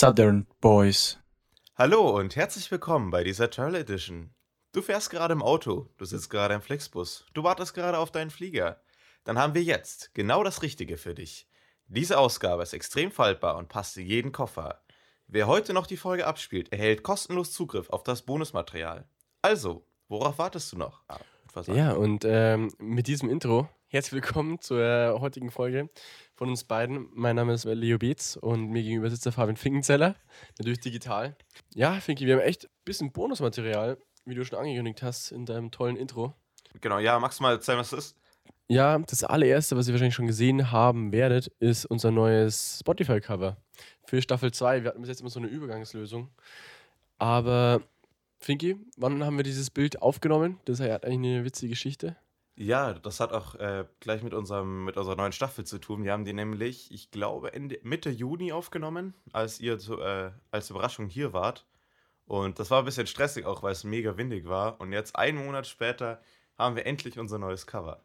Southern Boys. Hallo und herzlich willkommen bei dieser Turtle Edition. Du fährst gerade im Auto, du sitzt gerade im Flixbus, du wartest gerade auf deinen Flieger. Dann haben wir jetzt genau das Richtige für dich. Diese Ausgabe ist extrem faltbar und passt in jeden Koffer. Wer heute noch die Folge abspielt, erhält kostenlos Zugriff auf das Bonusmaterial. Also, worauf wartest du noch? Ah, ja, und ähm, mit diesem Intro herzlich willkommen zur heutigen Folge von uns beiden. Mein Name ist Leo Beetz und mir gegenüber sitzt der Fabian Finkenzeller, natürlich digital. Ja, Finki, wir haben echt ein bisschen Bonusmaterial, wie du schon angekündigt hast in deinem tollen Intro. Genau, ja, magst du mal erzählen, was das ist? Ja, das allererste, was ihr wahrscheinlich schon gesehen haben werdet, ist unser neues Spotify-Cover für Staffel 2. Wir hatten bis jetzt immer so eine Übergangslösung. Aber Finki, wann haben wir dieses Bild aufgenommen? Das hat eigentlich eine witzige Geschichte. Ja, das hat auch äh, gleich mit, unserem, mit unserer neuen Staffel zu tun. Wir haben die nämlich, ich glaube, Ende, Mitte Juni aufgenommen, als ihr zu, äh, als Überraschung hier wart. Und das war ein bisschen stressig auch, weil es mega windig war. Und jetzt, einen Monat später, haben wir endlich unser neues Cover.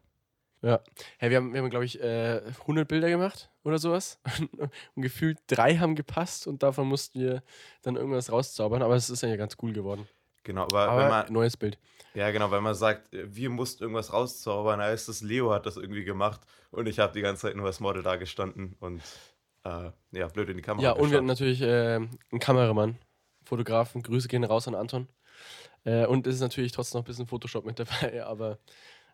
Ja. Hey, wir haben, wir haben glaube ich, äh, 100 Bilder gemacht oder sowas. und gefühlt drei haben gepasst und davon mussten wir dann irgendwas rauszaubern. Aber es ist ja ganz cool geworden. Genau, aber, aber wenn man. Neues Bild. Ja, genau, wenn man sagt, wir mussten irgendwas rauszaubern, heißt es, Leo hat das irgendwie gemacht und ich habe die ganze Zeit nur als Model da gestanden und äh, ja, blöd in die Kamera. Ja, geschaut. und wir hatten natürlich äh, einen Kameramann, Fotografen. Grüße gehen raus an Anton. Äh, und es ist natürlich trotzdem noch ein bisschen Photoshop mit dabei, aber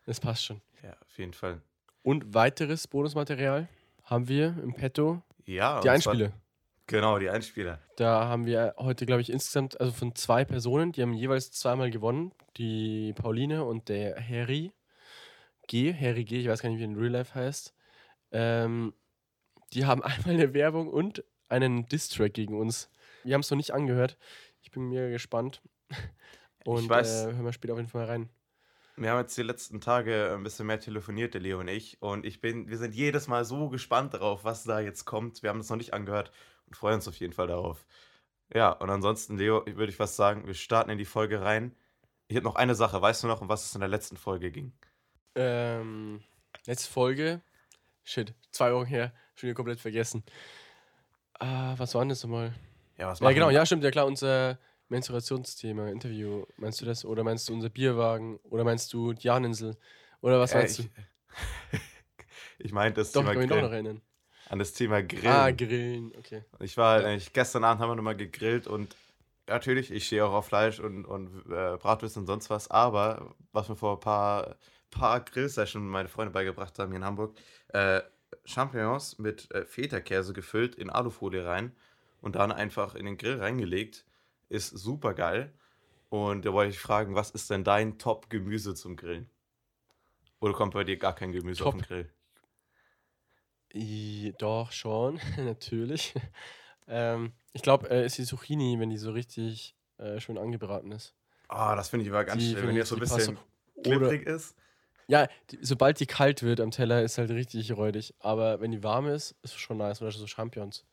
es passt schon. Ja, auf jeden Fall. Und weiteres Bonusmaterial haben wir im Petto. Ja, die Einspiele. Genau, die Einspieler. Da haben wir heute, glaube ich, insgesamt, also von zwei Personen, die haben jeweils zweimal gewonnen. Die Pauline und der Harry G. Harry G., ich weiß gar nicht, wie er in Real Life heißt. Ähm, die haben einmal eine Werbung und einen Distrack gegen uns. Wir haben es noch nicht angehört. Ich bin mega gespannt. Und ich weiß, äh, hören wir später auf jeden Fall rein. Wir haben jetzt die letzten Tage ein bisschen mehr telefoniert, der Leo und ich. Und ich bin, wir sind jedes Mal so gespannt darauf, was da jetzt kommt. Wir haben es noch nicht angehört und freuen uns auf jeden Fall darauf. Ja, und ansonsten, Leo, würde ich fast sagen, wir starten in die Folge rein. Ich habe noch eine Sache. Weißt du noch, um was es in der letzten Folge ging? Ähm, letzte Folge? Shit, zwei Wochen her. Schon wieder komplett vergessen. Ah, was war denn das nochmal? Ja, was Ja, genau, ja, stimmt, ja klar, unser Menstruationsthema, Interview. Meinst du das? Oder meinst du unser Bierwagen? Oder meinst du die Jahninsel? Oder was äh, meinst ich, du? ich meinte das Doch, Thema ich kann mich noch Grillen. erinnern. An das Thema Grillen. Ah, Grillen, okay. Ich war, Ja. ich, gestern Abend haben wir nochmal gegrillt und natürlich, ich stehe auch auf Fleisch und, und äh, Bratwürste und sonst was, aber was mir vor ein paar, paar Grillsessions meine Freunde beigebracht haben hier in Hamburg, äh, Champignons mit äh, Feta-Käse gefüllt in Alufolie rein und dann einfach in den Grill reingelegt, ist super geil. Und da wollte ich fragen, was ist denn dein Top-Gemüse zum Grillen? Oder kommt bei dir gar kein Gemüse auf Top. den Grill? I, doch, schon, natürlich. ähm, ich glaube, äh, ist die Zucchini, wenn die so richtig äh, schön angebraten ist. Ah, das finde ich aber ganz Die schön, finde wenn die ich- so ein bisschen klipprig ist. Ja, die, sobald die kalt wird am Teller, ist halt richtig räudig. Aber wenn die warm ist, ist schon nice. Oder so Champignons.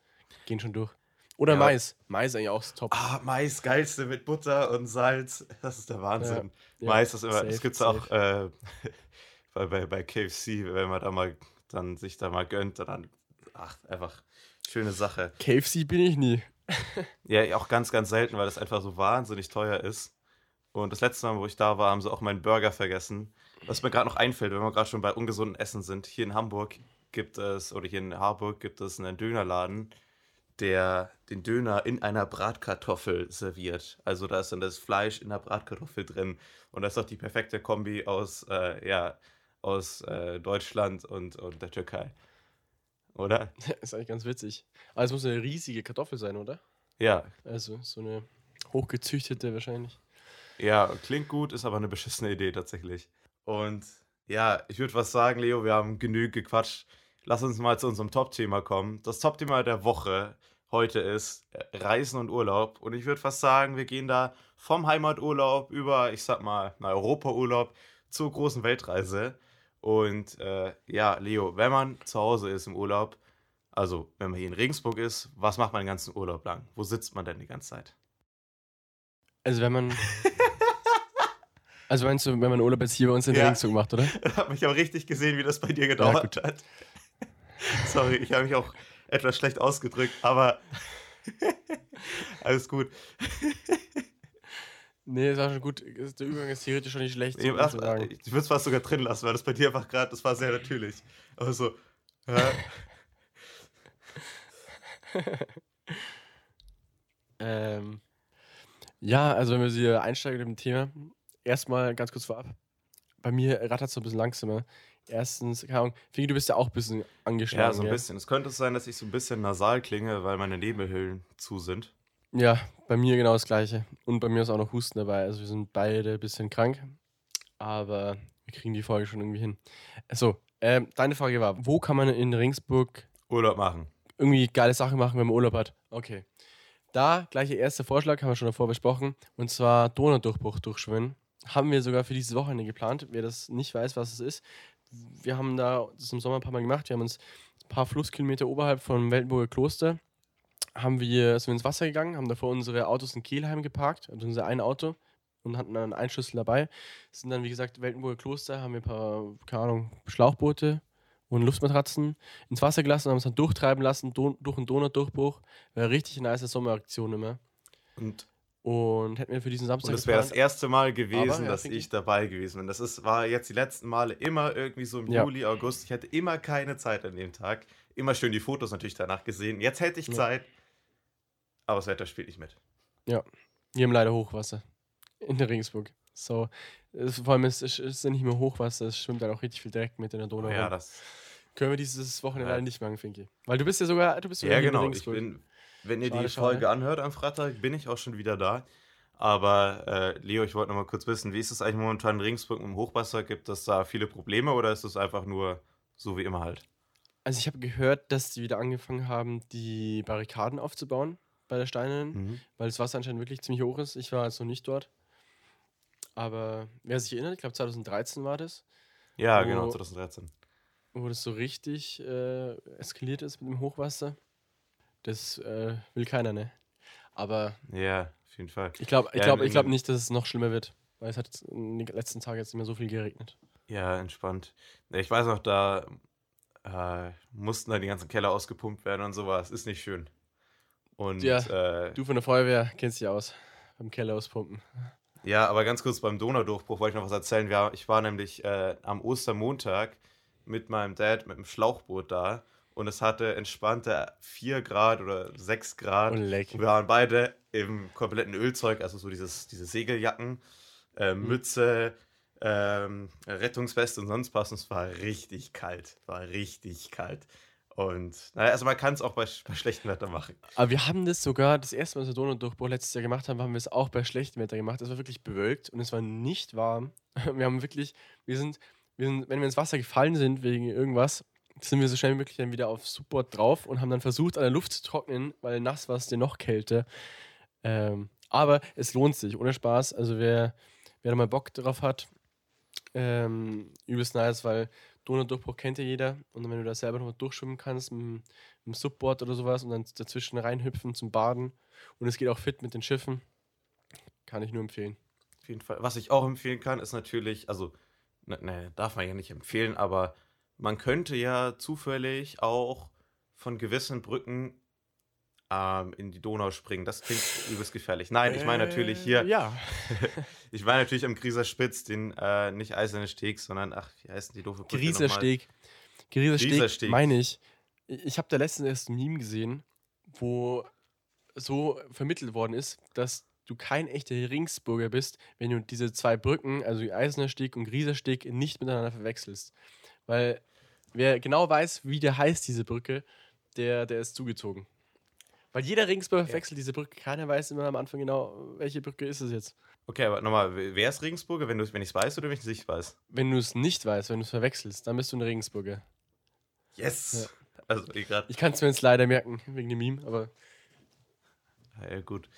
Gehen schon durch. Oder Ja, Mais. Mais ist eigentlich auch top. Ah, Mais, geilste mit Butter und Salz. Das ist der Wahnsinn. Ja, Mais ist immer, safe, das gibt es auch äh, bei, bei, bei KFC, wenn man da mal dann sich da mal gönnt, dann, ach, einfach schöne Sache. KFC bin ich nie. Ja, auch ganz, ganz selten, weil das einfach so wahnsinnig teuer ist. Und das letzte Mal, wo ich da war, haben sie auch meinen Burger vergessen. Was mir gerade noch einfällt, wenn wir gerade schon bei ungesunden Essen sind, hier in Hamburg gibt es, oder hier in Harburg gibt es einen Dönerladen, der den Döner in einer Bratkartoffel serviert. Also da ist dann das Fleisch in der Bratkartoffel drin. Und das ist auch die perfekte Kombi aus, äh, ja, aus äh, Deutschland und, und der Türkei. Oder? ist eigentlich ganz witzig. Aber es muss eine riesige Kartoffel sein, oder? Ja, Also so eine hochgezüchtete wahrscheinlich. Ja, klingt gut, ist aber eine beschissene Idee tatsächlich. Und ja, ich würde was sagen, Leo, wir haben genügend gequatscht. Lass uns mal zu unserem Top-Thema kommen. Das Top-Thema der Woche heute ist äh, Reisen und Urlaub. Und ich würde fast sagen, wir gehen da vom Heimaturlaub über, ich sag mal, na, Europa-Urlaub zur großen Weltreise. Und äh, ja, Leo, wenn man zu Hause ist im Urlaub, also wenn man hier in Regensburg ist, was macht man den ganzen Urlaub lang? Wo sitzt man denn die ganze Zeit? Also wenn man. also meinst du, wenn man Urlaub jetzt hier bei uns in Ja. Regensburg macht, oder? Ich habe mich auch richtig gesehen, wie das bei dir gedauert hat. Sorry, ich habe mich auch etwas schlecht ausgedrückt, aber Alles gut. Nee, es war schon gut. Der Übergang ist theoretisch schon nicht schlecht. Nee, ach, ich würde es fast sogar drin lassen, weil das bei dir einfach gerade, das war sehr natürlich. Aber so, ähm, ja, also wenn wir hier einsteigen mit dem Thema, erstmal ganz kurz vorab. Bei mir rattert es so ein bisschen langsamer. Erstens, keine Ahnung, Figi, du bist ja auch ein bisschen angeschlagen. Ja, so ein gell? bisschen. Es könnte sein, dass ich so ein bisschen nasal klinge, weil meine Nebenhöhlen zu sind. Ja, bei mir genau das gleiche. Und bei mir ist auch noch Husten dabei. Also wir sind beide ein bisschen krank. Aber wir kriegen die Folge schon irgendwie hin. Also, ähm, deine Frage war, wo kann man in Ringsburg Urlaub machen. irgendwie geile Sachen machen, wenn man Urlaub hat? Okay. Da, gleicher erster Vorschlag, haben wir schon davor besprochen. Und zwar Donaudurchbruch durchschwimmen. Haben wir sogar für dieses Wochenende geplant. Wer das nicht weiß, was es ist. Wir haben da das im Sommer ein paar Mal gemacht. Wir haben uns ein paar Flusskilometer oberhalb vom Weltenburger Kloster haben wir, sind wir ins Wasser gegangen, haben davor unsere Autos in Kelheim geparkt, also unser ein Auto und hatten dann einen Schlüssel dabei. Sind dann, wie gesagt, Weltenburger Kloster, haben wir ein paar, keine Ahnung, Schlauchboote und Luftmatratzen ins Wasser gelassen, haben es dann durchtreiben lassen, do, durch einen Donaudurchbruch. War richtig eine nice Sommeraktion immer. Und, Und hätten wir für diesen Samstag und es wäre das erste Mal gewesen, Aber, ja, dass ich dabei gewesen bin. Das ist, war jetzt die letzten Male immer irgendwie so im Ja. Juli, August. Ich hatte immer keine Zeit an dem Tag. Immer schön die Fotos natürlich danach gesehen. Jetzt hätte ich Ja. Zeit, aber das Wetter spielt nicht mit. Wir haben leider Hochwasser in der Regensburg. So, es, vor allem ist es ja nicht mehr Hochwasser, es schwimmt halt auch richtig viel Dreck mit in der Donau. ja, rum. das. Können wir dieses Wochenende Ja. nicht machen, Finki. Weil du bist ja sogar, du bist sogar Ja, hier in genau. Ich bin, wenn ihr Schade, die schade. Folge anhört am Freitag, bin ich auch schon wieder da. Aber äh, Leo, ich wollte noch mal kurz wissen, wie ist es eigentlich momentan in Regensburg im Hochwasser? Gibt es da viele Probleme oder ist es einfach nur so wie immer halt? Also ich habe gehört, dass die wieder angefangen haben, die Barrikaden aufzubauen bei der Steinernen, Mhm. weil das Wasser anscheinend wirklich ziemlich hoch ist. Ich war jetzt noch nicht dort. Aber wer sich erinnert, ich glaube 2013 war das, Ja, Wo- genau, 2013. wo das so richtig äh, eskaliert ist mit dem Hochwasser. Das äh, will keiner, ne? Aber Ja, auf jeden Fall. ich glaube ich Ja, glaub, ich glaub nicht, dass es noch schlimmer wird. Weil es hat in den letzten Tagen jetzt nicht mehr so viel geregnet. Ja, entspannt. Ich weiß noch, da äh, mussten dann die ganzen Keller ausgepumpt werden und sowas. Ist nicht schön. Und Ja, äh, Du von der Feuerwehr kennst dich aus. Beim Keller auspumpen. Ja, aber ganz kurz beim Donaudurchbruch wollte ich noch was erzählen. Wir, ich war nämlich äh, am Ostermontag mit meinem Dad mit dem Schlauchboot da und es hatte entspannte 4 Grad oder 6 Grad. Und leck. Wir waren beide im kompletten Ölzeug, also so dieses, diese Segeljacken, äh, Mhm. Mütze, ähm, Rettungsweste und sonst was. Und es war richtig kalt. War richtig kalt. Und naja, also man kann es auch bei, bei schlechtem Wetter machen. Aber wir haben das sogar, das erste Mal, als wir Donaudurchbruch letztes Jahr gemacht haben, haben wir es auch bei schlechtem Wetter gemacht. Es war wirklich bewölkt und es war nicht warm. Wir haben wirklich, wir sind, wir sind, wenn wir ins Wasser gefallen sind wegen irgendwas, sind wir so schnell wie möglich dann wieder auf Support drauf und haben dann versucht, an der Luft zu trocknen, weil nass war es dir noch kälter. Ähm, aber es lohnt sich, ohne Spaß. Also wer, wer da mal Bock drauf hat, ähm, übelst nice, weil Donaudurchbruch kennt ja jeder. Und wenn du da selber noch mal durchschwimmen kannst, mit dem Subboard oder sowas und dann dazwischen reinhüpfen zum Baden und es geht auch fit mit den Schiffen, kann ich nur empfehlen. Auf jeden Fall. Was ich auch empfehlen kann, ist natürlich, also, ne, ne, darf man ja nicht empfehlen, aber man könnte ja zufällig auch von gewissen Brücken ähm, in die Donau springen. Das klingt übelst gefährlich. Nein, ich meine natürlich hier, Äh, Ja. ich meine natürlich am Grieser Spitz, den äh, nicht Eisernen Steg, sondern, ach, wie heißt denn die doofe Brücke. Griesersteg, Griesersteg. meine ich. Ich habe da letztens erst ein Meme gesehen, wo so vermittelt worden ist, dass du kein echter Ringsburger bist, wenn du diese zwei Brücken, also Eisener Steg und Griesersteg, nicht miteinander verwechselst. Weil wer genau weiß, wie der heißt, diese Brücke, der, der ist zugezogen. Weil jeder Ringsburger verwechselt diese Brücke. Keiner weiß immer am Anfang genau, welche Brücke ist es jetzt. Okay, aber nochmal, wer ist Regensburger, wenn, du- wenn ich es weiß oder wenn ich es nicht weiß? Wenn du es nicht weißt, wenn du es verwechselst, dann bist du ein Regensburger. Yes! Also, eh. Ich kann es mir jetzt leider merken, wegen dem Meme, aber Ja, gut.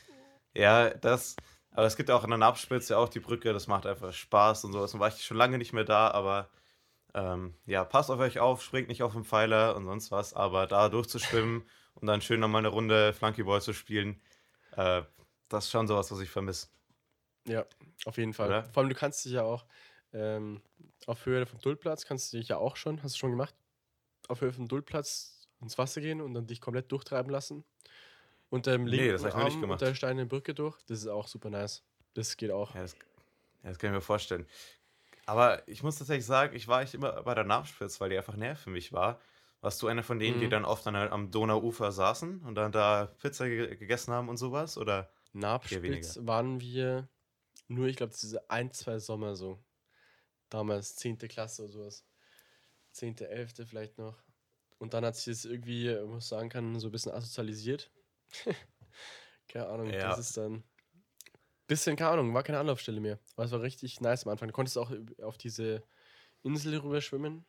Ja, das. Aber es gibt ja auch an der Nabspitze auch die Brücke, das macht einfach Spaß und sowas. Und war ich schon lange nicht mehr da, aber ähm, ja, passt auf euch auf, springt nicht auf den Pfeiler und sonst was, aber da durchzuschwimmen und dann schön nochmal eine Runde Flunkyball zu spielen, äh, das ist schon sowas, was ich vermisse. Ja, auf jeden Fall. Oder? Vor allem, du kannst dich ja auch ähm, auf Höhe vom Duldplatz, kannst du dich ja auch schon, hast du schon gemacht, auf Höhe vom Duldplatz ins Wasser gehen und dann dich komplett durchtreiben lassen. unter dem linken Nee, das nicht Arm gemacht. unter der steinernen Brücke durch. Das ist auch super nice. Das geht auch. Ja, das, ja, das kann ich mir vorstellen. Aber ich muss tatsächlich sagen, ich war echt immer bei der Napspitz, weil die einfach näher für mich war. Warst du einer von denen, die Mhm. dann oft an der, am Donauufer saßen und dann da Pizza ge gegessen haben und sowas? Oder? Nabspitz waren wir nur, ich glaube, diese ein, zwei Sommer so. Damals 10. Klasse oder sowas. 10., 11. vielleicht noch. Und dann hat sich das irgendwie, äh, muss sagen kann, so ein bisschen asozialisiert. keine Ahnung, Ja. das ist dann. Bisschen, keine Ahnung, war keine Anlaufstelle mehr. Aber es war richtig nice am Anfang. Du konntest auch üb- auf diese Insel rüber schwimmen.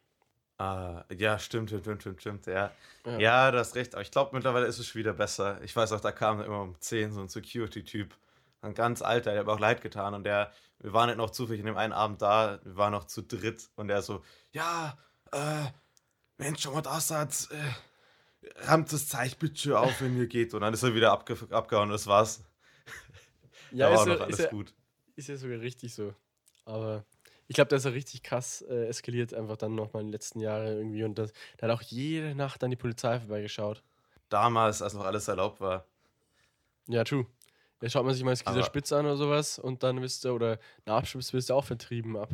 Ah, ja, stimmt, stimmt, stimmt, stimmt, stimmt, ja. Ja. Ja, du hast recht. Aber ich glaube, mittlerweile ist es schon wieder besser. Ich weiß auch, da kam immer um 10 so ein Security-Typ. Ein ganz alter, der hat mir auch leid getan. Und der, wir waren nicht noch zufällig in dem einen Abend da, wir waren noch zu dritt. Und der so, ja, äh, Mensch, schon mal da seid, äh, rammt das Zeichbildschirm auf, wenn ihr geht. Und dann ist er wieder abge abgehauen und das war's. Ja, da war ist, ja, noch alles ist, ja, gut. ist ja sogar richtig so. Aber ich glaube, da ist er richtig krass äh, eskaliert, einfach dann nochmal in den letzten Jahren irgendwie. Und das, da hat auch jede Nacht dann die Polizei vorbeigeschaut. Damals, als noch alles erlaubt war. Ja, true. Da schaut man sich mal das Kieser Aber- Spitz an oder sowas und dann wisst ihr, oder Nachspitz wirst du auch vertrieben ab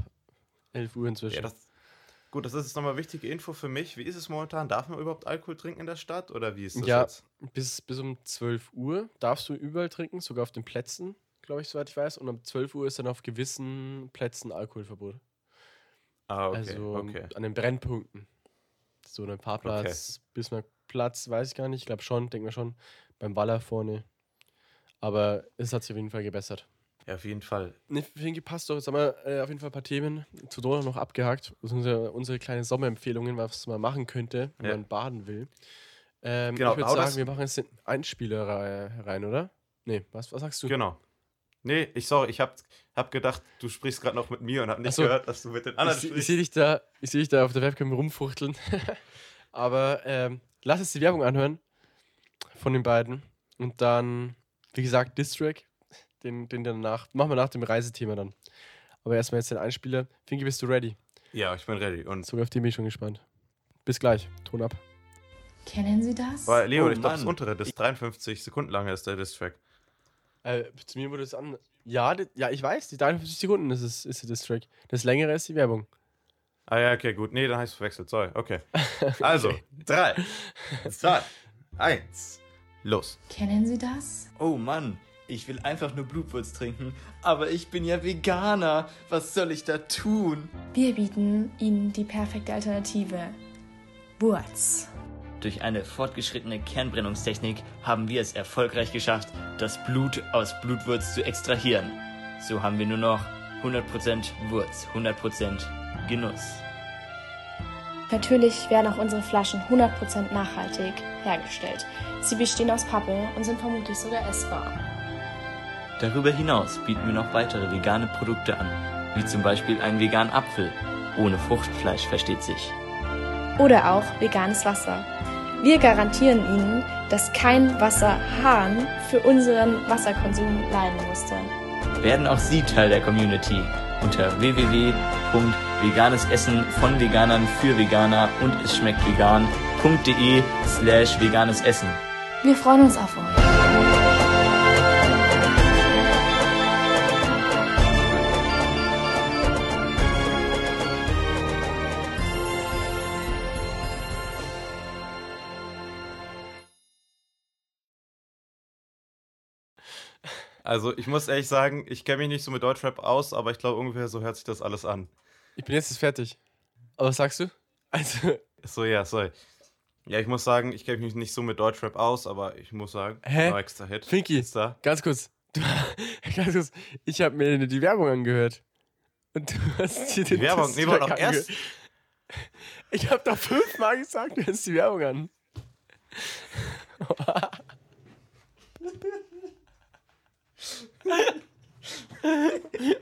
11 Uhr inzwischen. Ja, das, gut, das ist jetzt nochmal wichtige Info für mich. Wie ist es momentan? Darf man überhaupt Alkohol trinken in der Stadt? Oder wie ist das Ja. jetzt? bis, bis um 12 Uhr darfst du überall trinken, sogar auf den Plätzen, glaube ich, soweit ich weiß. Und um 12 Uhr ist dann auf gewissen Plätzen Alkoholverbot. Ah, okay, also okay. an den Brennpunkten. So ein Parkplatz, Bismarckplatz, weiß ich gar nicht. Ich glaube schon, denke mir schon. Beim Waller vorne. Aber es hat sich auf jeden Fall gebessert. Ja, auf jeden Fall. Ne, Finki, passt doch. Jetzt haben wir äh, auf jeden Fall ein paar Themen zu Donau noch abgehakt. Das sind unsere, unsere kleinen Sommerempfehlungen, was man machen könnte, wenn Ja. man baden will. Ähm, Genau, ich würde sagen, wir machen jetzt den Einspieler rei- rein, oder? Nee, was, was sagst du? Genau. Nee, ich sorry, ich hab, hab gedacht, du sprichst gerade noch mit mir und hab nicht so. gehört, dass du mit den anderen ich, ich sprichst. sehe dich, da- ich seh dich da auf der Webcam rumfuchteln. Aber ähm, lass uns die Werbung anhören von den beiden. Und dann, wie gesagt, Distrack, den, den danach, machen wir nach dem Reisethema dann. Aber erstmal jetzt den Einspieler. Finki, bist du ready? Ja, ich bin ready. Und Sogar auf den bin ich schon gespannt. Bis gleich. Ton ab. Kennen Sie das? weil, Leo, Oh, ich glaube, das untere, das 53 Sekunden lange ist der Distrack. Äh, zu mir wurde es an. Ja, ja, ich weiß, die 53 Sekunden ist, es, ist der Distrack. Das längere ist die Werbung. Ah ja, okay, gut. Nee, dann heißt es verwechselt. Sorry, okay. Also, drei, zwei, eins, los. Kennen Sie das? Oh Mann, ich will einfach nur Blutwurz trinken, aber ich bin ja Veganer. Was soll ich da tun? Wir bieten Ihnen die perfekte Alternative. Wurz. Durch eine fortgeschrittene Kernbrennungstechnik haben wir es erfolgreich geschafft, das Blut aus Blutwurz zu extrahieren. So haben wir nur noch 100% Wurz, 100% Genuss. Natürlich werden auch unsere Flaschen 100% nachhaltig hergestellt. Sie bestehen aus Pappe und sind vermutlich sogar essbar. Darüber hinaus bieten wir noch weitere vegane Produkte an, wie zum Beispiel einen veganen Apfel. Ohne Fruchtfleisch versteht sich. Oder auch veganes Wasser. Wir garantieren Ihnen, dass kein Wasserhahn für unseren Wasserkonsum leiden musste. Werden auch Sie Teil der Community unter www.veganesessen von Veganern für Veganer und es schmeckt vegan.de slash veganes Essen. Wir freuen uns auf euch. Also, ich muss ehrlich sagen, ich kenne mich nicht so mit Deutschrap aus, aber ich glaube, ungefähr so hört sich das alles an. Ich bin jetzt fertig. Aber was sagst du? Also, So, ja, sorry. Ja, ich muss sagen, ich kenne mich nicht so mit Deutschrap aus, aber ich muss sagen, Hä? neuer extra Hit. Finki. Ist da. ganz kurz. Du, ganz kurz. Ich habe mir die Werbung angehört. Und du hast dir den Werbung? Nee, doch erst. Ich habe doch fünfmal gesagt, du hörst die Werbung an.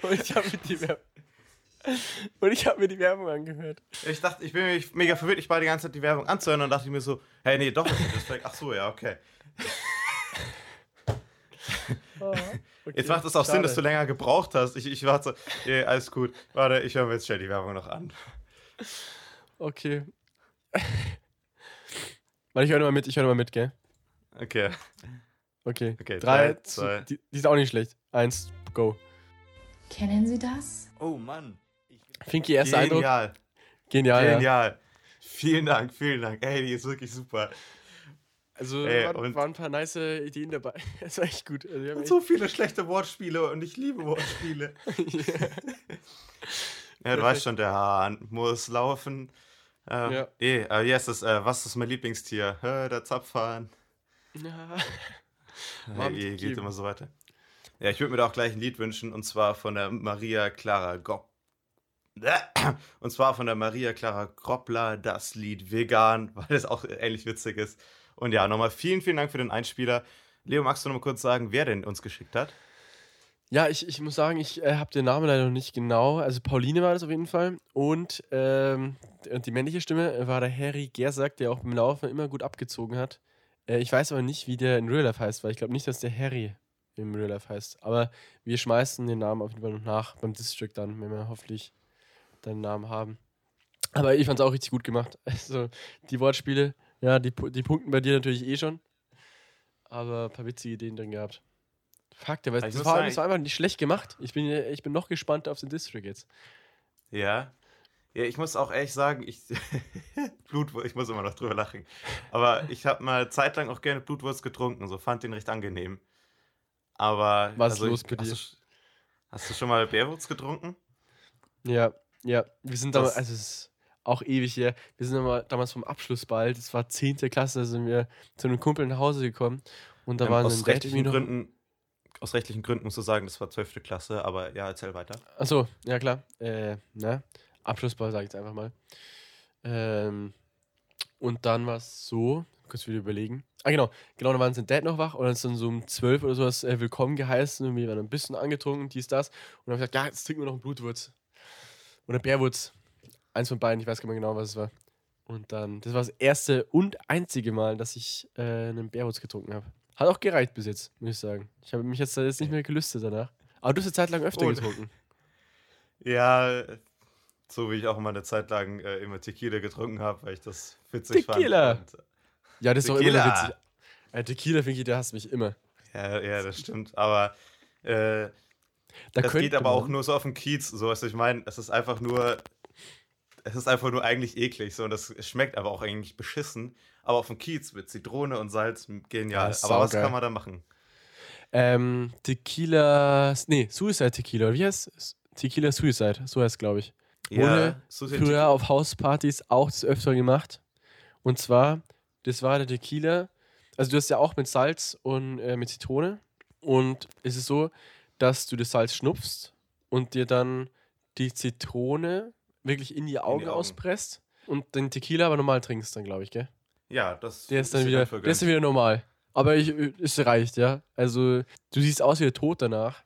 Und ich habe mir die Werbung. Und ich habe mir die Werbung angehört. Ich dachte, ich bin mega verwirrt, ich war die ganze Zeit die Werbung anzuhören und dachte ich mir so, hey, nee, doch, das ist. Ach so, ja, okay. Jetzt macht es auch Sinn, dass du länger gebraucht hast. Ich, ich warte, so, ja, alles gut. Warte, ich höre mir jetzt schnell die Werbung noch an. Okay. Warte, ich höre mal mit, ich höre mal mit, gell? Okay. Okay. Okay, drei, drei, zwei. Die, die ist auch nicht schlecht. Eins, go. Kennen Sie das? Oh Mann. Finky, erster Eindruck. Genial. Genial. Ja. Genial. Vielen Dank, vielen Dank. Ey, die ist wirklich super. Also Ey, waren, und- waren ein paar nice Ideen dabei. Das war echt gut. Also, wir haben Und echt, so viele schlechte Wortspiele und ich liebe Wortspiele. Ja, du weißt schon, der Hahn muss laufen. Ähm, Ja. Eh, äh, yes, das, äh, was ist mein Lieblingstier? Hä, der Zapfhahn. ja. Eh, geht immer so weiter. Ja, ich würde mir da auch gleich ein Lied wünschen und zwar von der Maria Clara Gop. Und zwar von der Maria Clara Groppler das Lied Vegan, weil es auch ähnlich witzig ist. Und ja, nochmal vielen, vielen Dank für den Einspieler. Leo, magst du noch mal kurz sagen, wer denn uns geschickt hat? Ja, ich, ich muss sagen, ich äh, habe den Namen leider noch nicht genau. Also Pauline war das auf jeden Fall. Und, ähm, und die männliche Stimme war der Harry Gersack, der auch beim Laufen immer gut abgezogen hat. Äh, ich weiß aber nicht, wie der in Real Life heißt, weil ich glaube nicht, dass der Harry im Real Life heißt. Aber wir schmeißen den Namen auf jeden Fall noch nach beim District dann, wenn wir hoffentlich deinen Namen haben. Aber ich fand es auch richtig gut gemacht. Also die Wortspiele, ja, die, die punkten bei dir natürlich eh schon. Aber ein paar witzige Ideen drin gehabt. Fuck, der Ich das, war, das war einfach nicht schlecht gemacht. Ich bin, ich bin noch gespannt auf den District jetzt. Ja. Ja, ich muss auch ehrlich sagen, ich Blutwurst, ich muss immer noch drüber lachen. Aber ich habe mal zeitlang auch gerne Blutwurst getrunken, so fand den recht angenehm. Aber Was ist also los ich, bei hast dir? Du, hast du schon mal Bärwurst getrunken? Ja, ja. Wir sind damals, also es ist auch ewig her. Wir sind immer damals vom Abschlussball, das war 10. Klasse, da sind wir zu einem Kumpel nach Hause gekommen. Und da Ähm, waren aus rechtlichen noch. Gründen, aus rechtlichen Gründen musst du sagen, das war 12. Klasse, aber ja, erzähl weiter. Achso, ja klar. Äh, ne? Abschlussball sage ich jetzt einfach mal. Ähm, und dann war es so, kurz wieder überlegen. Ah, genau, genau, da waren sein Dad noch wach und dann ist dann so um 12 oder sowas äh, willkommen geheißen und wir waren ein bisschen angetrunken, dies, das. Und dann haben wir gesagt, ja, jetzt trinken wir noch einen Blutwurz. Oder Bärwurz. Eins von beiden, ich weiß gar nicht mehr genau, was es war. Und dann, das war das erste und einzige Mal, dass ich äh, einen Bärwurz getrunken habe. Hat auch gereicht bis jetzt, muss ich sagen. Ich habe mich jetzt, jetzt nicht mehr gelüstet danach. Aber du hast eine Zeit lang öfter Oh, getrunken. Ja, so wie ich auch immer eine Zeit lang äh, immer Tequila getrunken habe, weil ich das witzig Tequila. fand. Und, Ja, das ist doch immer Tequila. witzig. Äh, Tequila, Finky, der hasst mich immer. ja, ja, das stimmt. Aber äh, Da das geht aber auch man- nur so auf dem Kiez. So, was ich meine, es ist einfach nur, es ist einfach nur eigentlich eklig. So, und das schmeckt aber auch eigentlich beschissen. Aber auf dem Kiez mit Zitrone und Salz, genial. Ja, aber was kann man da machen? Ähm, Tequila. Nee, Suicide Tequila. Wie heißt es? Tequila Suicide. So heißt es, glaube ich. Wurde so Früher auf Hauspartys auch des Öfteren gemacht. Und zwar, das war der Tequila. Also, du hast ja auch mit Salz und äh, mit Zitrone. Und es ist so, dass du das Salz schnupfst und dir dann die Zitrone wirklich in die Augen, Augen. auspresst und den Tequila aber normal trinkst, dann glaube ich, gell? ja, das Der ist dann wieder, der ist dann wieder normal. Aber ich, es reicht, ja. Also, du siehst aus wie der Tod danach.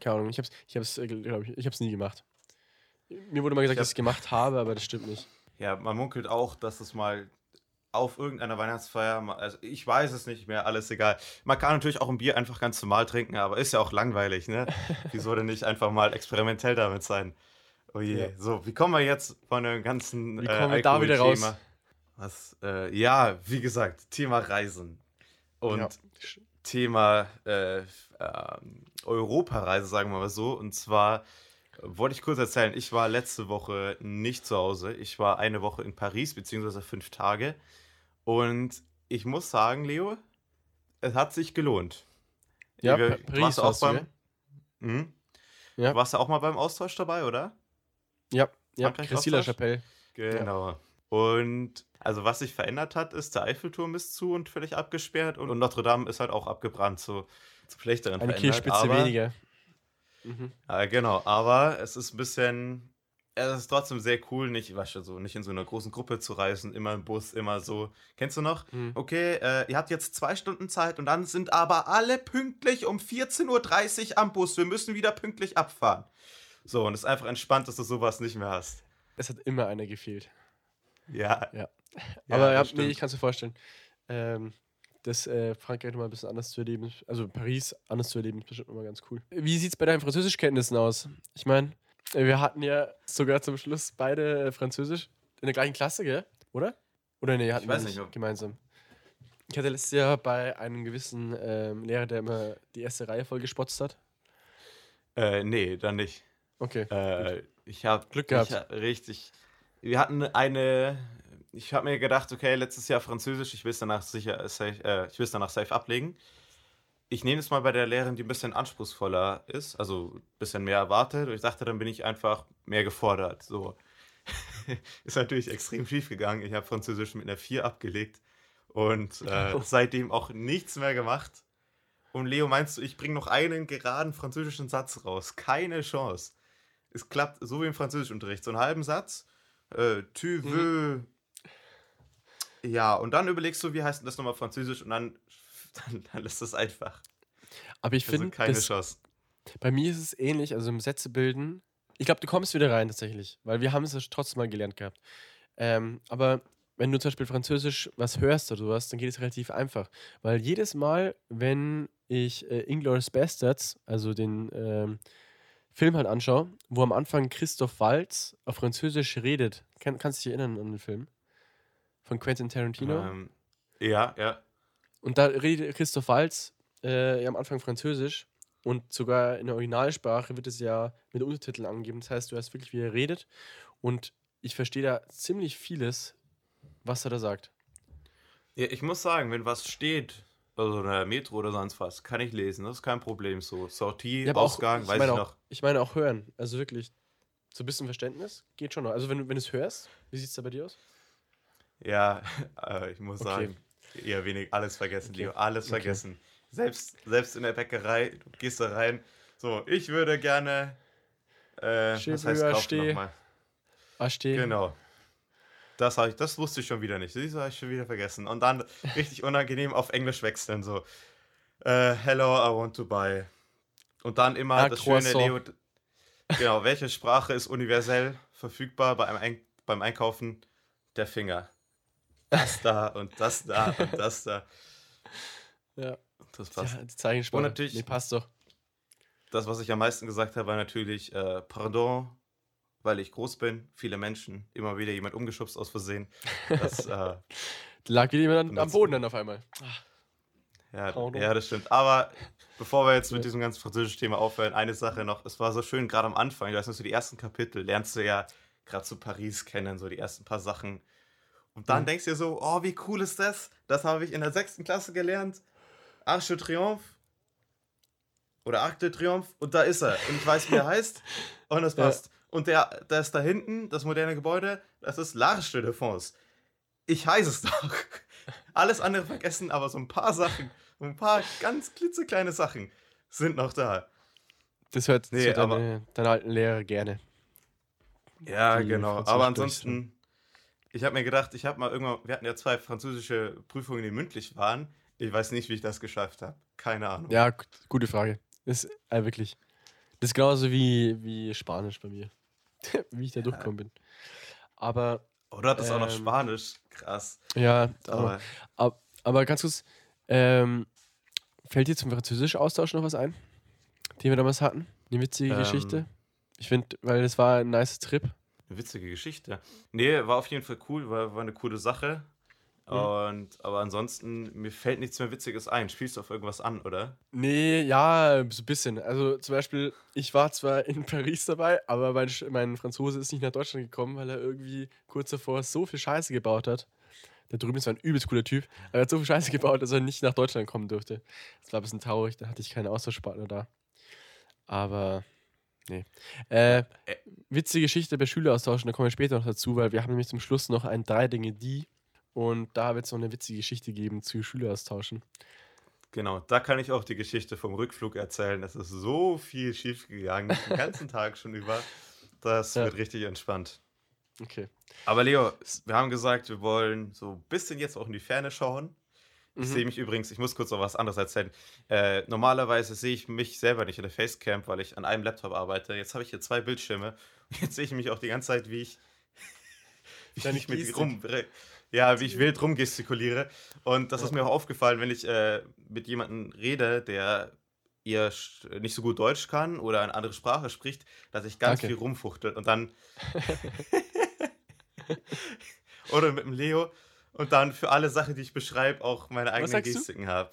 Keine Ahnung, ich hab's, ich hab's, äh, glaub ich, ich hab's nie gemacht. Mir wurde mal gesagt, Ich dass ich es gemacht habe, aber das stimmt nicht. Ja, man munkelt auch, dass es mal auf irgendeiner Weihnachtsfeier, also ich weiß es nicht mehr, alles egal. Man kann natürlich auch ein Bier einfach ganz normal trinken, aber ist ja auch langweilig, ne? Wieso denn nicht einfach mal experimentell damit sein? Oh je. Ja. So, wie kommen wir jetzt von dem ganzen Wie kommen wir da wieder raus? Was, äh, ja, wie gesagt, Thema Reisen. Und Ja. Thema äh, ähm, Europareise, sagen wir mal so. Und zwar äh, wollte ich kurz erzählen, ich war letzte Woche nicht zu Hause. Ich war eine Woche in Paris, beziehungsweise fünf Tage. Und ich muss sagen, Leo, es hat sich gelohnt. Ja, Wir- Pa- du Paris warst auch warst du, beim. Mhm. Ja. Du warst ja auch mal beim Austausch dabei, oder? Ja, ja, Christina Austausch? Chapelle. Genau. Und also was sich verändert hat, ist, der Eiffelturm ist zu und völlig abgesperrt und, und Notre Dame ist halt auch abgebrannt, so zu schlechteren Eine verändert. Kirchspitze weniger. Mhm. Ja, genau, aber es ist ein bisschen, es ist trotzdem sehr cool, nicht, weißt du, so, nicht in so einer großen Gruppe zu reisen, immer im Bus, immer so. Kennst du noch? Mhm. Okay, äh, ihr habt jetzt zwei Stunden Zeit und dann sind aber alle pünktlich um 14.30 Uhr am Bus. Wir müssen wieder pünktlich abfahren. So, und es ist einfach entspannt, dass du sowas nicht mehr hast. Es hat immer einer gefehlt. Ja. Ja. Ja, aber ja, das nee, ich kann es mir vorstellen. Ähm, das äh, Frankreich nochmal ein bisschen anders zu erleben, ist- also Paris anders zu erleben, ist bestimmt nochmal ganz cool. Wie sieht es bei deinen Französischkenntnissen aus? Ich meine, wir hatten ja sogar zum Schluss beide äh, Französisch in der gleichen Klasse, gell? Oder? Oder nee, hatten weiß wir nicht, ob- gemeinsam. Ich hatte letztes Jahr bei einem gewissen ähm, Lehrer, der immer die erste Reihe voll gespotzt hat. Äh, nee, dann nicht. Okay. Äh, ich habe Glück gehabt. Ich, richtig. Wir hatten eine. Ich habe mir gedacht, okay, letztes Jahr Französisch, ich will es danach sicher, äh, safe, äh, ich will es danach safe ablegen. Ich nehme es mal bei der Lehrerin, die ein bisschen anspruchsvoller ist, also ein bisschen mehr erwartet. Und ich dachte, dann bin ich einfach mehr gefordert. So. ist natürlich extrem schief gegangen. Ich habe Französisch mit einer 4 abgelegt und äh, seitdem auch nichts mehr gemacht. Und Leo, meinst du, ich bringe noch einen geraden französischen Satz raus? Keine Chance. Es klappt so wie im Französischunterricht. So einen halben Satz. Äh, tu Mhm. Ja, und dann überlegst du, wie heißt denn das nochmal französisch und dann, dann, dann lässt es einfach. Aber ich Also finde, keine das- Chance. bei mir ist es ähnlich, also im Sätze bilden. Ich glaube, du kommst wieder rein tatsächlich, weil wir haben es ja trotzdem mal gelernt gehabt. Ähm, aber wenn du zum Beispiel Französisch was hörst oder sowas, dann geht es relativ einfach. Weil jedes Mal, wenn ich äh, Inglourious Bastards, also den ähm, Film halt anschaue, wo am Anfang Christoph Waltz auf Französisch redet, kann, kannst du dich erinnern an den Film? Von Quentin Tarantino? Ähm, ja, ja. Und da redet Christoph Waltz äh, ja am Anfang Französisch und sogar in der Originalsprache wird es ja mit Untertiteln angegeben. Das heißt, du hast wirklich, wie er redet und ich verstehe da ziemlich vieles, was er da sagt. ja. Ich muss sagen, wenn was steht, also in der Metro oder sonst was, kann ich lesen. Das ist kein Problem. So Sortie, Ja, auch- Ausgang, ich weiß ich auch, noch. Ich meine auch hören. Also wirklich, so ein bisschen Verständnis geht schon noch. Also wenn, wenn du es hörst, wie sieht es da bei dir aus? Ja, äh, ich muss Okay. sagen, eher wenig, alles vergessen, Okay. Leo, alles Okay. vergessen. Selbst, selbst in der Bäckerei, du gehst da rein, so, ich würde gerne, äh, was heißt kaufen nochmal? Ah, steh. Genau. Das, ich, das wusste ich schon wieder nicht. Du, habe ich schon wieder vergessen. Und dann richtig unangenehm auf Englisch wechseln, so, äh, hello, I want to buy. Und dann immer Ah, das schöne Leo, Croissant. genau, welche Sprache ist universell verfügbar beim, Ein beim Einkaufen? Der Finger. Das da und das da und das da. Ja, Das passt. ja die Zeichensprache. Und natürlich- Nee, passt doch. Das, was ich am meisten gesagt habe, war natürlich äh, Pardon, weil ich groß bin, viele Menschen, immer wieder jemand umgeschubst aus Versehen. Das, äh, lag wieder jemand an, am Boden dann auf einmal. ja, Pardon. ja, das stimmt. Aber bevor wir jetzt mit diesem ganzen französischen Thema aufhören, eine Sache noch. Es war so schön, gerade am Anfang, weiß nicht, so die ersten Kapitel lernst du ja gerade so Paris kennen, so die ersten paar Sachen. Und dann Mhm. denkst du dir so, oh, wie cool ist das? Das habe ich in der sechsten Klasse gelernt. Arche de Triomphe. Oder Arc de Triomphe. Und da ist er. Und ich weiß, wie er heißt. Und das Ja. passt. Und der, der ist da hinten, das moderne Gebäude, das ist L'Arche de France. Ich heiße es doch. Alles andere vergessen, aber so ein paar Sachen, ein paar ganz klitzekleine Sachen sind noch da. Das hört, Nee, aber- deine, deine alten Lehrer gerne. Ja, Die genau. Aber ansonsten, ich habe mir gedacht, ich habe mal irgendwann, wir hatten ja zwei französische Prüfungen, die mündlich waren. Ich weiß nicht, wie ich das geschafft habe. Keine Ahnung. Ja, gu- gute Frage. Das ist äh, wirklich. Das ist genauso wie, wie Spanisch bei mir. wie ich da durchgekommen bin. Aber Oder hat das auch noch Ähm, Spanisch? Krass. ja, aber, Aber aber, aber ganz kurz, ähm, fällt dir zum Französisch-Austausch noch was ein, den wir damals hatten? Eine witzige Ähm. Geschichte? Ich finde, weil das war ein nice Trip. Eine witzige Geschichte. Nee, war auf jeden Fall cool, war, war eine coole Sache. Mhm. Und, aber ansonsten, mir fällt nichts mehr Witziges ein. Spielst du auf irgendwas an, oder? Nee, ja, so ein bisschen. Also zum Beispiel, ich war zwar in Paris dabei, aber mein, mein Franzose ist nicht nach Deutschland gekommen, weil er irgendwie kurz davor so viel Scheiße gebaut hat. Da drüben ist ein übelst cooler Typ, aber er hat so viel Scheiße gebaut, dass er nicht nach Deutschland kommen durfte. Das war ein bisschen traurig, da hatte ich keinen Austauschpartner da. Aber, nee. Äh, witzige Geschichte bei Schüleraustauschen, da kommen wir später noch dazu, weil wir haben nämlich zum Schluss noch ein Drei Dinge die. Und da wird es noch eine witzige Geschichte geben zu Schüleraustauschen. Genau, da kann ich auch die Geschichte vom Rückflug erzählen. Es ist so viel schief gegangen, den ganzen Tag schon über. Das Ja. wird richtig entspannt. Okay. Aber Leo, wir haben gesagt, wir wollen so ein bisschen jetzt auch in die Ferne schauen. Ich Mhm. sehe mich übrigens, ich muss kurz noch was anderes erzählen. Äh, normalerweise sehe ich mich selber nicht in der Facecam, weil ich an einem Laptop arbeite. Jetzt habe ich hier zwei Bildschirme und jetzt sehe ich mich auch die ganze Zeit, wie ich, wie ich mit rum, ja, wie ich wild rumgestikuliere. Und das Ja. ist mir auch aufgefallen, wenn ich äh, mit jemandem rede, der eher sch- nicht so gut Deutsch kann oder eine andere Sprache spricht, dass ich ganz Okay. viel rumfuchtelt und dann oder mit dem Leo Und dann für alle Sachen, die ich beschreibe, auch meine eigenen? Gestiken habe.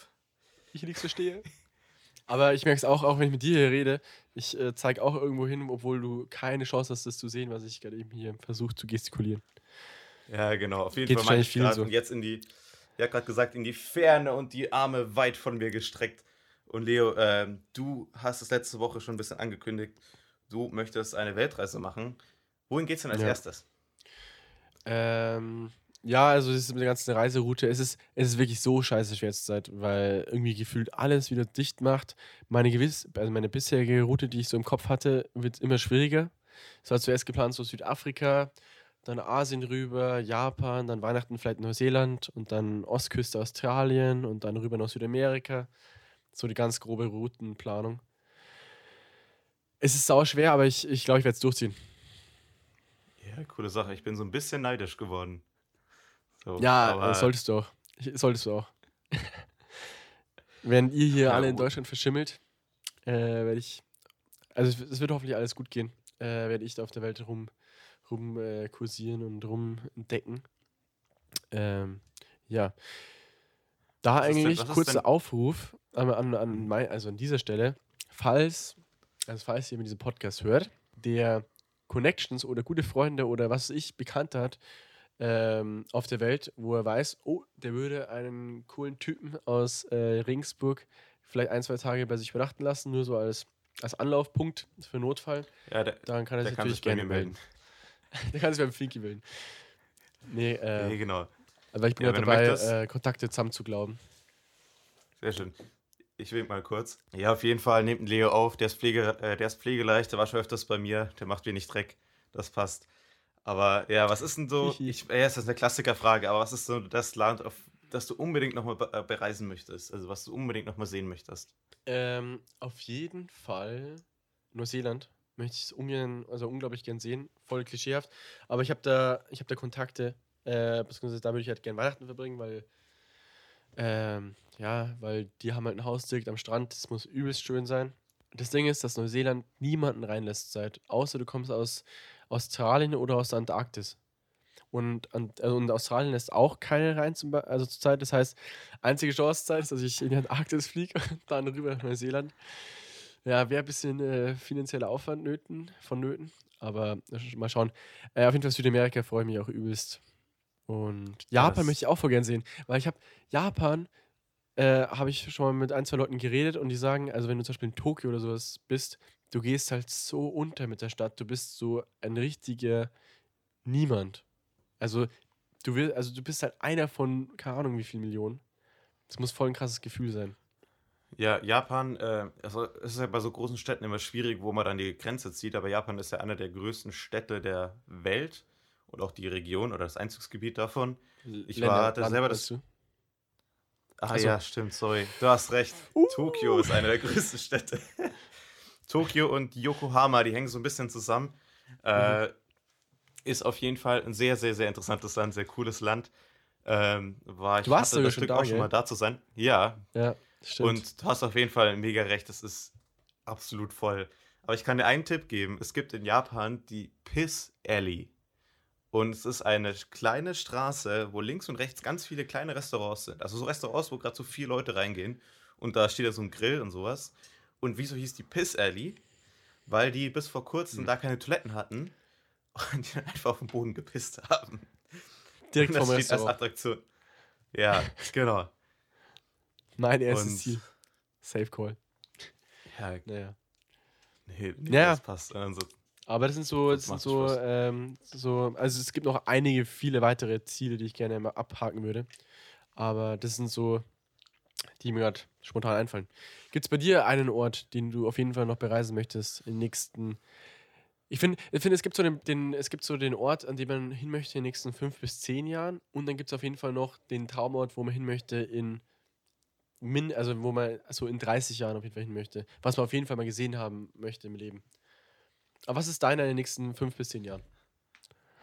ich nichts verstehe. Aber ich merke es auch, auch wenn ich mit dir hier rede, ich äh, zeige auch irgendwo hin, obwohl du keine Chance hast, das zu sehen, was ich gerade eben hier versuche zu gestikulieren. Ja, genau. Auf jeden Geht Fall meine wahrscheinlich ich gerade so. und jetzt in die, ja gerade gesagt, in die Ferne und die Arme weit von mir gestreckt. Und Leo, ähm, du hast es letzte Woche schon ein bisschen angekündigt. Du möchtest eine Weltreise machen. Wohin geht's denn als Ja. erstes? Ähm, ja, also das ist mit der ganzen Reiseroute, es ist, es ist wirklich so scheiße schwer zur Zeit, weil irgendwie gefühlt alles wieder dicht macht. Meine gewiss, also meine bisherige Route, die ich so im Kopf hatte, wird immer schwieriger. Es war zuerst geplant so Südafrika, dann Asien rüber, Japan, dann Weihnachten vielleicht Neuseeland und dann Ostküste Australien und dann rüber nach Südamerika. So die ganz grobe Routenplanung. Es ist sau schwer, aber ich glaube, ich, glaub, ich werde es durchziehen. Ja, coole Sache. Ich bin so ein bisschen neidisch geworden. So, Ja, solltest du auch. Ich, solltest du auch. Während ihr hier Ja, alle in. Deutschland verschimmelt, äh, werde ich, also es, wird hoffentlich alles gut gehen, äh, werde ich da auf der Welt rum, rum äh, kursieren und rum entdecken. Ähm, ja. Da Was denn- eigentlich ist kurzer denn- Aufruf an, an, an, mein, also an dieser Stelle, falls, also falls jemand diesen Podcast hört, der Connections oder gute Freunde oder was weiß ich bekannt hat ähm, auf der Welt, wo er weiß, oh, der würde einen coolen Typen aus äh, Regensburg vielleicht ein, zwei Tage bei sich übernachten lassen, nur so als, als Anlaufpunkt für Notfall. ja, der, Daran kann er sich natürlich gerne melden. melden. Der kann sich beim Flinky melden. Nee, äh, Nee, genau. aber ich bin Ja, dabei, äh, Kontakte zusammen zu glauben. Sehr schön. Ich wink mal kurz. Ja, auf jeden Fall nehmt einen Leo auf. Der ist, Pflege, äh, der ist pflegeleicht, der war schon öfters bei mir. Der macht wenig Dreck. Das passt. Aber ja, was ist denn so? Ich, ja, das ist eine Klassikerfrage, aber was ist so das Land, auf das du unbedingt nochmal äh, bereisen möchtest? Also, was du unbedingt nochmal sehen möchtest? Ähm, auf jeden Fall Neuseeland. Möchte ich es ungern, also unglaublich gern sehen. Voll klischeehaft. Aber ich habe da, ich habe da Kontakte, äh, beziehungsweise da würde ich halt gern Weihnachten verbringen, weil, ähm, ja, weil die haben halt ein Haus direkt am Strand. Das muss übelst schön sein. Das Ding ist, dass Neuseeland niemanden reinlässt seit, außer du kommst aus Australien oder aus der Antarktis. Und, also, und Australien lässt auch keine rein, zum, also zur Zeit. Das heißt, einzige Chancezeit ist, dass ich in die Antarktis fliege und dann rüber nach Neuseeland. Ja, wäre ein bisschen äh, finanzieller Aufwand nöten, vonnöten. Aber mal schauen. Äh, auf jeden Fall Südamerika freue ich mich auch übelst. Und Japan das- möchte ich auch voll gern sehen. Weil ich habe Japan, äh, habe ich schon mal mit ein, zwei Leuten geredet und die sagen, also wenn du zum Beispiel in Tokio oder sowas bist, du gehst halt so unter mit der Stadt. Du bist so ein richtiger Niemand. Also du will, also du bist halt einer von, keine Ahnung wie viel Millionen. Das muss voll ein krasses Gefühl sein. Ja, Japan, äh, also es ist ja bei so großen Städten immer schwierig, wo man dann die Grenze zieht, aber Japan ist ja einer der größten Städte der Welt und auch die Region oder das Einzugsgebiet davon. Ich war da selber das- weißt du? Ah Ach so. ja, stimmt, sorry. Du hast recht. Tokio ist eine der größten Städte. Tokio und Yokohama, die hängen so ein bisschen zusammen. Äh, ist auf jeden Fall ein sehr, sehr, sehr interessantes Land, sehr cooles Land. Ähm, war, ich Du warst hatte das schon Glück da, auch schon mal da zu sein. Ja, Ja, stimmt. und du hast auf jeden Fall mega recht, es ist absolut voll. Aber ich kann dir einen Tipp geben. Es gibt in Japan die Piss Alley. Und es ist eine kleine Straße, wo links und rechts ganz viele kleine Restaurants sind. Also so Restaurants, wo gerade so vier Leute reingehen. Und da steht ja so ein Grill und sowas. Und wieso hieß die Piss Alley? Weil die bis vor kurzem Hm. da keine Toiletten hatten und die dann einfach auf den Boden gepisst haben. Direkt und das vom steht als. Attraktion. Ja, genau. Mein erstes Und- Ziel. Safe Call. Ja, Naja. nee, nee Ja. das passt. Also, Aber das sind so, Das sind so, ähm, so, also es gibt noch einige, viele weitere Ziele, die ich gerne mal abhaken würde. Aber das sind so, die mir gerade spontan einfallen. Gibt es bei dir einen Ort, den du auf jeden Fall noch bereisen möchtest in den nächsten. Ich finde, ich find, es, gibt so den, den, es gibt so den Ort, an dem man hin möchte in den nächsten fünf bis zehn Jahren. Und dann gibt es auf jeden Fall noch den Traumort, wo man hin möchte in min, also wo man so in 30 Jahren auf jeden Fall hin möchte. Was man auf jeden Fall mal gesehen haben möchte im Leben. Aber was ist deiner in den nächsten fünf bis zehn Jahren?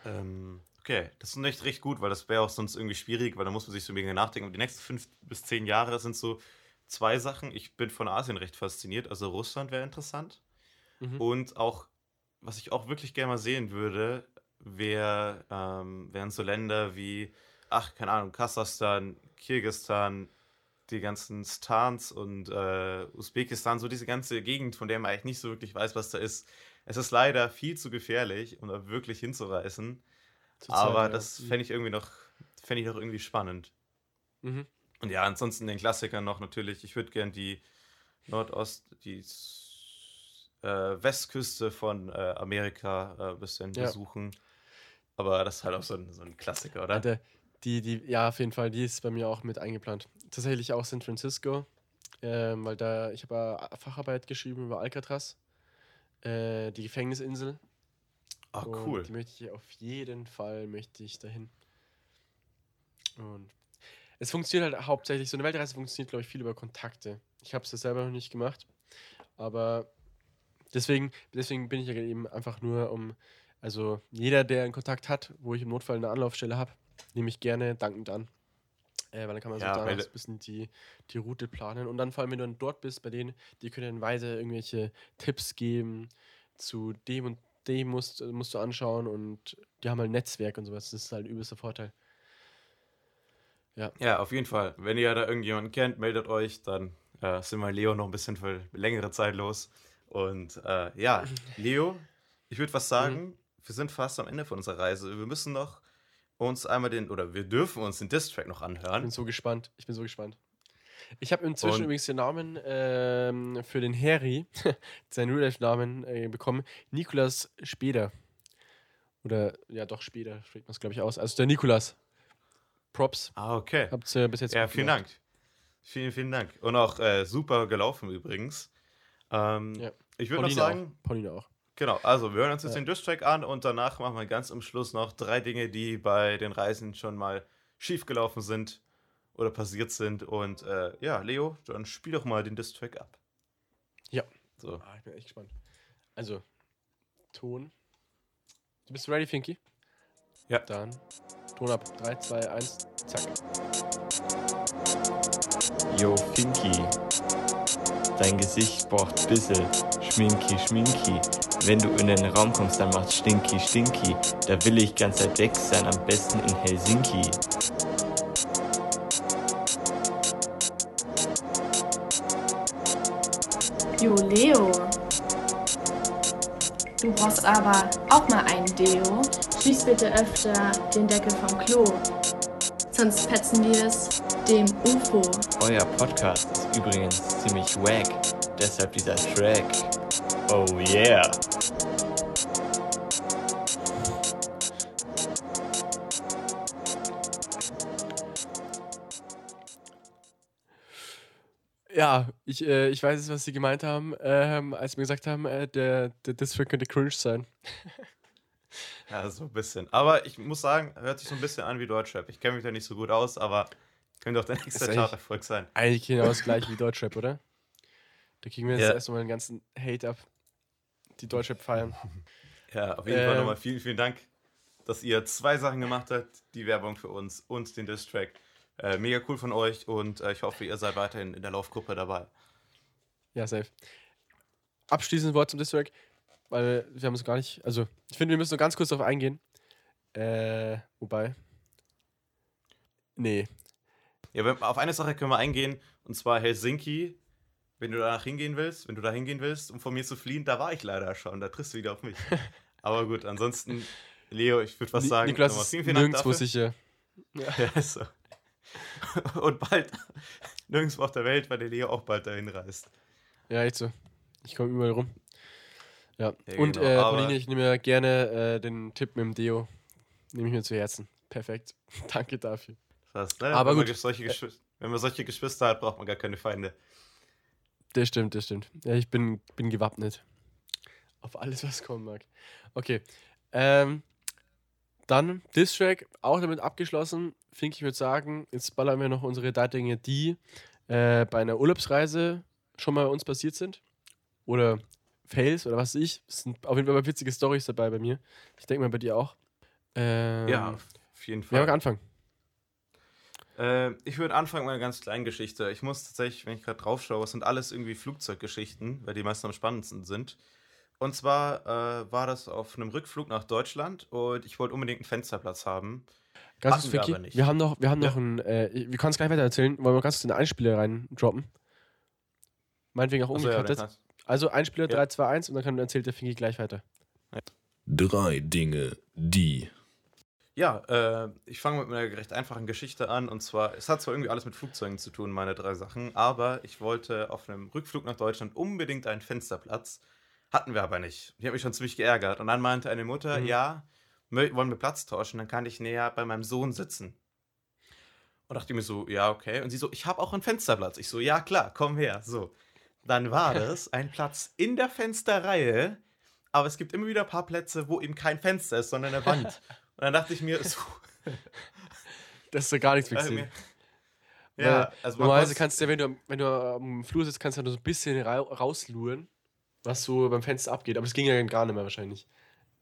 Ähm, okay, das ist echt recht gut, weil das wäre auch sonst irgendwie schwierig, weil da muss man sich so mega nachdenken. Und die nächsten fünf bis zehn Jahre sind so zwei Sachen. Ich bin von Asien recht fasziniert. Also Russland wäre interessant. Mhm. Und auch, was ich auch wirklich gerne mal sehen würde, wär, ähm, wären so Länder wie ach, keine Ahnung, Kasachstan, Kirgistan, die ganzen Stans und äh, Usbekistan, so diese ganze Gegend, von der man eigentlich nicht so wirklich weiß, was da ist. Es ist leider viel zu gefährlich, um da wirklich hinzureisen. Zurzeit, aber ja. das Mhm. fände ich irgendwie noch, fände ich noch irgendwie spannend. Mhm. Und ja, ansonsten den Klassikern noch natürlich. Ich würde gern die Nordost, die äh, Westküste von äh, Amerika äh, ein bisschen Ja. besuchen. Aber das ist halt auch so ein, so ein Klassiker, oder? Alter, die, die, ja, auf jeden Fall, die ist bei mir auch mit eingeplant. Tatsächlich auch San Francisco, ähm, weil da, ich habe Facharbeit geschrieben über Alcatraz, äh, die Gefängnisinsel. Ah, Und cool. Die möchte ich auf jeden Fall, möchte ich dahin. Und es funktioniert halt hauptsächlich, so eine Weltreise funktioniert, glaube ich, viel über Kontakte. Ich habe es selber noch nicht gemacht, aber deswegen, deswegen bin ich ja eben einfach nur um, also jeder, der einen Kontakt hat, wo ich im Notfall eine Anlaufstelle habe, nehme ich gerne dankend an. Äh, weil dann kann man so Ja, danach so ein bisschen die, die Route planen. Und dann vor allem, wenn du dann dort bist, bei denen, die können dann weiter irgendwelche Tipps geben zu dem und dem musst, musst du anschauen und die haben halt Netzwerk und sowas. Das ist halt ein übelster Vorteil. Ja, auf jeden Fall. Wenn ihr da irgendjemanden kennt, meldet euch, dann äh, sind wir Leo noch ein bisschen für längere Zeit los. Und äh, ja, Leo, ich würde was sagen, wir sind fast am Ende von unserer Reise. Wir müssen noch uns einmal den, oder wir dürfen uns den Distrack noch Ich bin anhören. so gespannt. Ich bin so gespannt. Ich habe inzwischen Und- übrigens den Namen ähm, für den Harry, seinen Real-Life-Namen äh, bekommen, Nikolas Speder. Oder, ja doch, Speder spricht man es, glaube ich, aus. Also der Nikolas. Props. Ah, okay. Habt ihr bis jetzt Ja, vielen gemacht. Dank. Vielen, vielen Dank. Und auch äh, super gelaufen übrigens. Ähm, Ja. Ich würde noch sagen, auch. Pauline auch. Genau, also wir hören uns jetzt Ja. den Distrack an und danach machen wir ganz am Schluss noch drei Dinge, die bei den Reisen schon mal schiefgelaufen sind oder passiert sind. Und äh, ja, Leo, dann spiel doch mal den Distrack ab. Ja. So. Ah, ich bin echt gespannt. Also, Ton. Du bist ready, Finky? Ja. Dann Ton ab. 3, 2, 1, zack. Yo, Finky. Dein Gesicht braucht bissel Schminki, Schminki. Wenn du in den Raum kommst, dann macht's Stinky, Stinky. Da will ich ganz weit weg sein, am besten in Helsinki. Jo, Leo. Du brauchst aber auch mal ein Deo. Schließ bitte öfter den Deckel vom Klo. Sonst fetzen wir es dem UFO. Euer Podcast ist übrigens ziemlich wack. Deshalb dieser Track. Oh yeah. Ja, ich, äh, ich weiß jetzt, was sie gemeint haben, ähm, als sie mir gesagt haben, äh, der, der District könnte cringe sein. Ja, so ein bisschen. Aber ich muss sagen, hört sich so ein bisschen an wie Deutschrap. Ich kenne mich da nicht so gut aus, aber könnte doch der nächste Charterfolg sein. Eigentlich genau das gleiche wie Deutschrap, oder? Da kriegen wir jetzt Ja. erstmal den ganzen Hate ab, die Deutschrap feiern. Ja, auf jeden Fall Ähm. nochmal vielen, vielen Dank, dass ihr zwei Sachen gemacht habt. Die Werbung für uns und den Distrack. Äh, mega cool von euch und äh, ich hoffe, ihr seid weiterhin in der Laufgruppe dabei. Ja, safe. Abschließend Wort zum Distrack, weil wir haben es gar nicht, also ich finde, wir müssen nur ganz kurz darauf eingehen. Äh, wobei. Nee. Ja, wenn, auf eine Sache können wir eingehen, und zwar Helsinki. Wenn du danach hingehen willst, wenn du da hingehen willst, um von mir zu fliehen, da war ich leider schon. Da triffst du wieder auf mich. Aber gut, ansonsten, Leo, ich würde was sagen. Niklas ist vielen, vielen nirgendwo dafür. sicher. Ja, ist so. Und bald, nirgendwo auf der Welt, weil der Leo auch bald dahin reist. Ja, echt so. Ich komme überall rum. Ja. Ja, Und genau, äh, Pauline, ich nehme ja gerne äh, den Tipp mit dem Deo. Nehme ich mir zu Herzen. Perfekt. Danke dafür. Fast, ne? Aber wenn, Man gut. solche Geschw- wenn man solche Geschwister hat, braucht man gar keine Feinde. Das stimmt, das stimmt. Ja, ich bin, bin gewappnet. Auf alles, was kommen mag. Okay. Ähm, dann Distrack, auch damit abgeschlossen. Fink, ich würde sagen, jetzt ballern wir noch unsere drei Dinge, die äh, bei einer Urlaubsreise schon mal bei uns passiert sind. Oder Fails oder was weiß ich. Es sind auf jeden Fall mal witzige Stories dabei bei mir. Ich denke mal bei dir auch. Ähm, Ja, auf jeden Fall. mag anfangen? Äh, ich würde anfangen mit einer ganz kleinen Geschichte. Ich muss tatsächlich, wenn ich gerade drauf schaue, es sind alles irgendwie Flugzeuggeschichten, weil die meisten am spannendsten sind. Und zwar äh, war das auf einem Rückflug nach Deutschland und ich wollte unbedingt einen Fensterplatz haben. Ganz kurz, wir Vicky, aber nicht. wir haben noch, wir haben Ja. noch ein, äh, wir können es gleich weiter erzählen, wollen wir ganz kurz eine Einspieler rein droppen? Meinetwegen auch ja, umgekattet. dann kannst- also Einspieler Ja. 3, 2, 1 und dann kann, erzählt der Fingi gleich weiter. Drei Dinge, die. Ja, äh, ich fange mit einer recht einfachen Geschichte an. Und zwar, es hat zwar irgendwie alles mit Flugzeugen zu tun, meine drei Sachen, aber ich wollte auf einem Rückflug nach Deutschland unbedingt einen Fensterplatz. Hatten wir aber nicht. Die hat mich schon ziemlich geärgert. Und dann meinte eine Mutter, Mhm. ja, wollen wir Platz tauschen, dann kann ich näher bei meinem Sohn sitzen. Und dachte ich mir so, ja, okay. Und sie so, ich habe auch einen Fensterplatz. Ich so, ja, klar, komm her. So. Dann war das ein Platz in der Fensterreihe, aber es gibt immer wieder ein paar Plätze, wo eben kein Fenster ist, sondern eine Wand. Und dann dachte ich mir, so, Das ist doch gar nichts also Wichtiges. mir, ja, also man Normalerweise kannst du ja, wenn du, am- wenn du am Flur sitzt, kannst du ja so ein bisschen ra rausluren, was so beim Fenster abgeht. Aber das ging ja gar nicht mehr wahrscheinlich.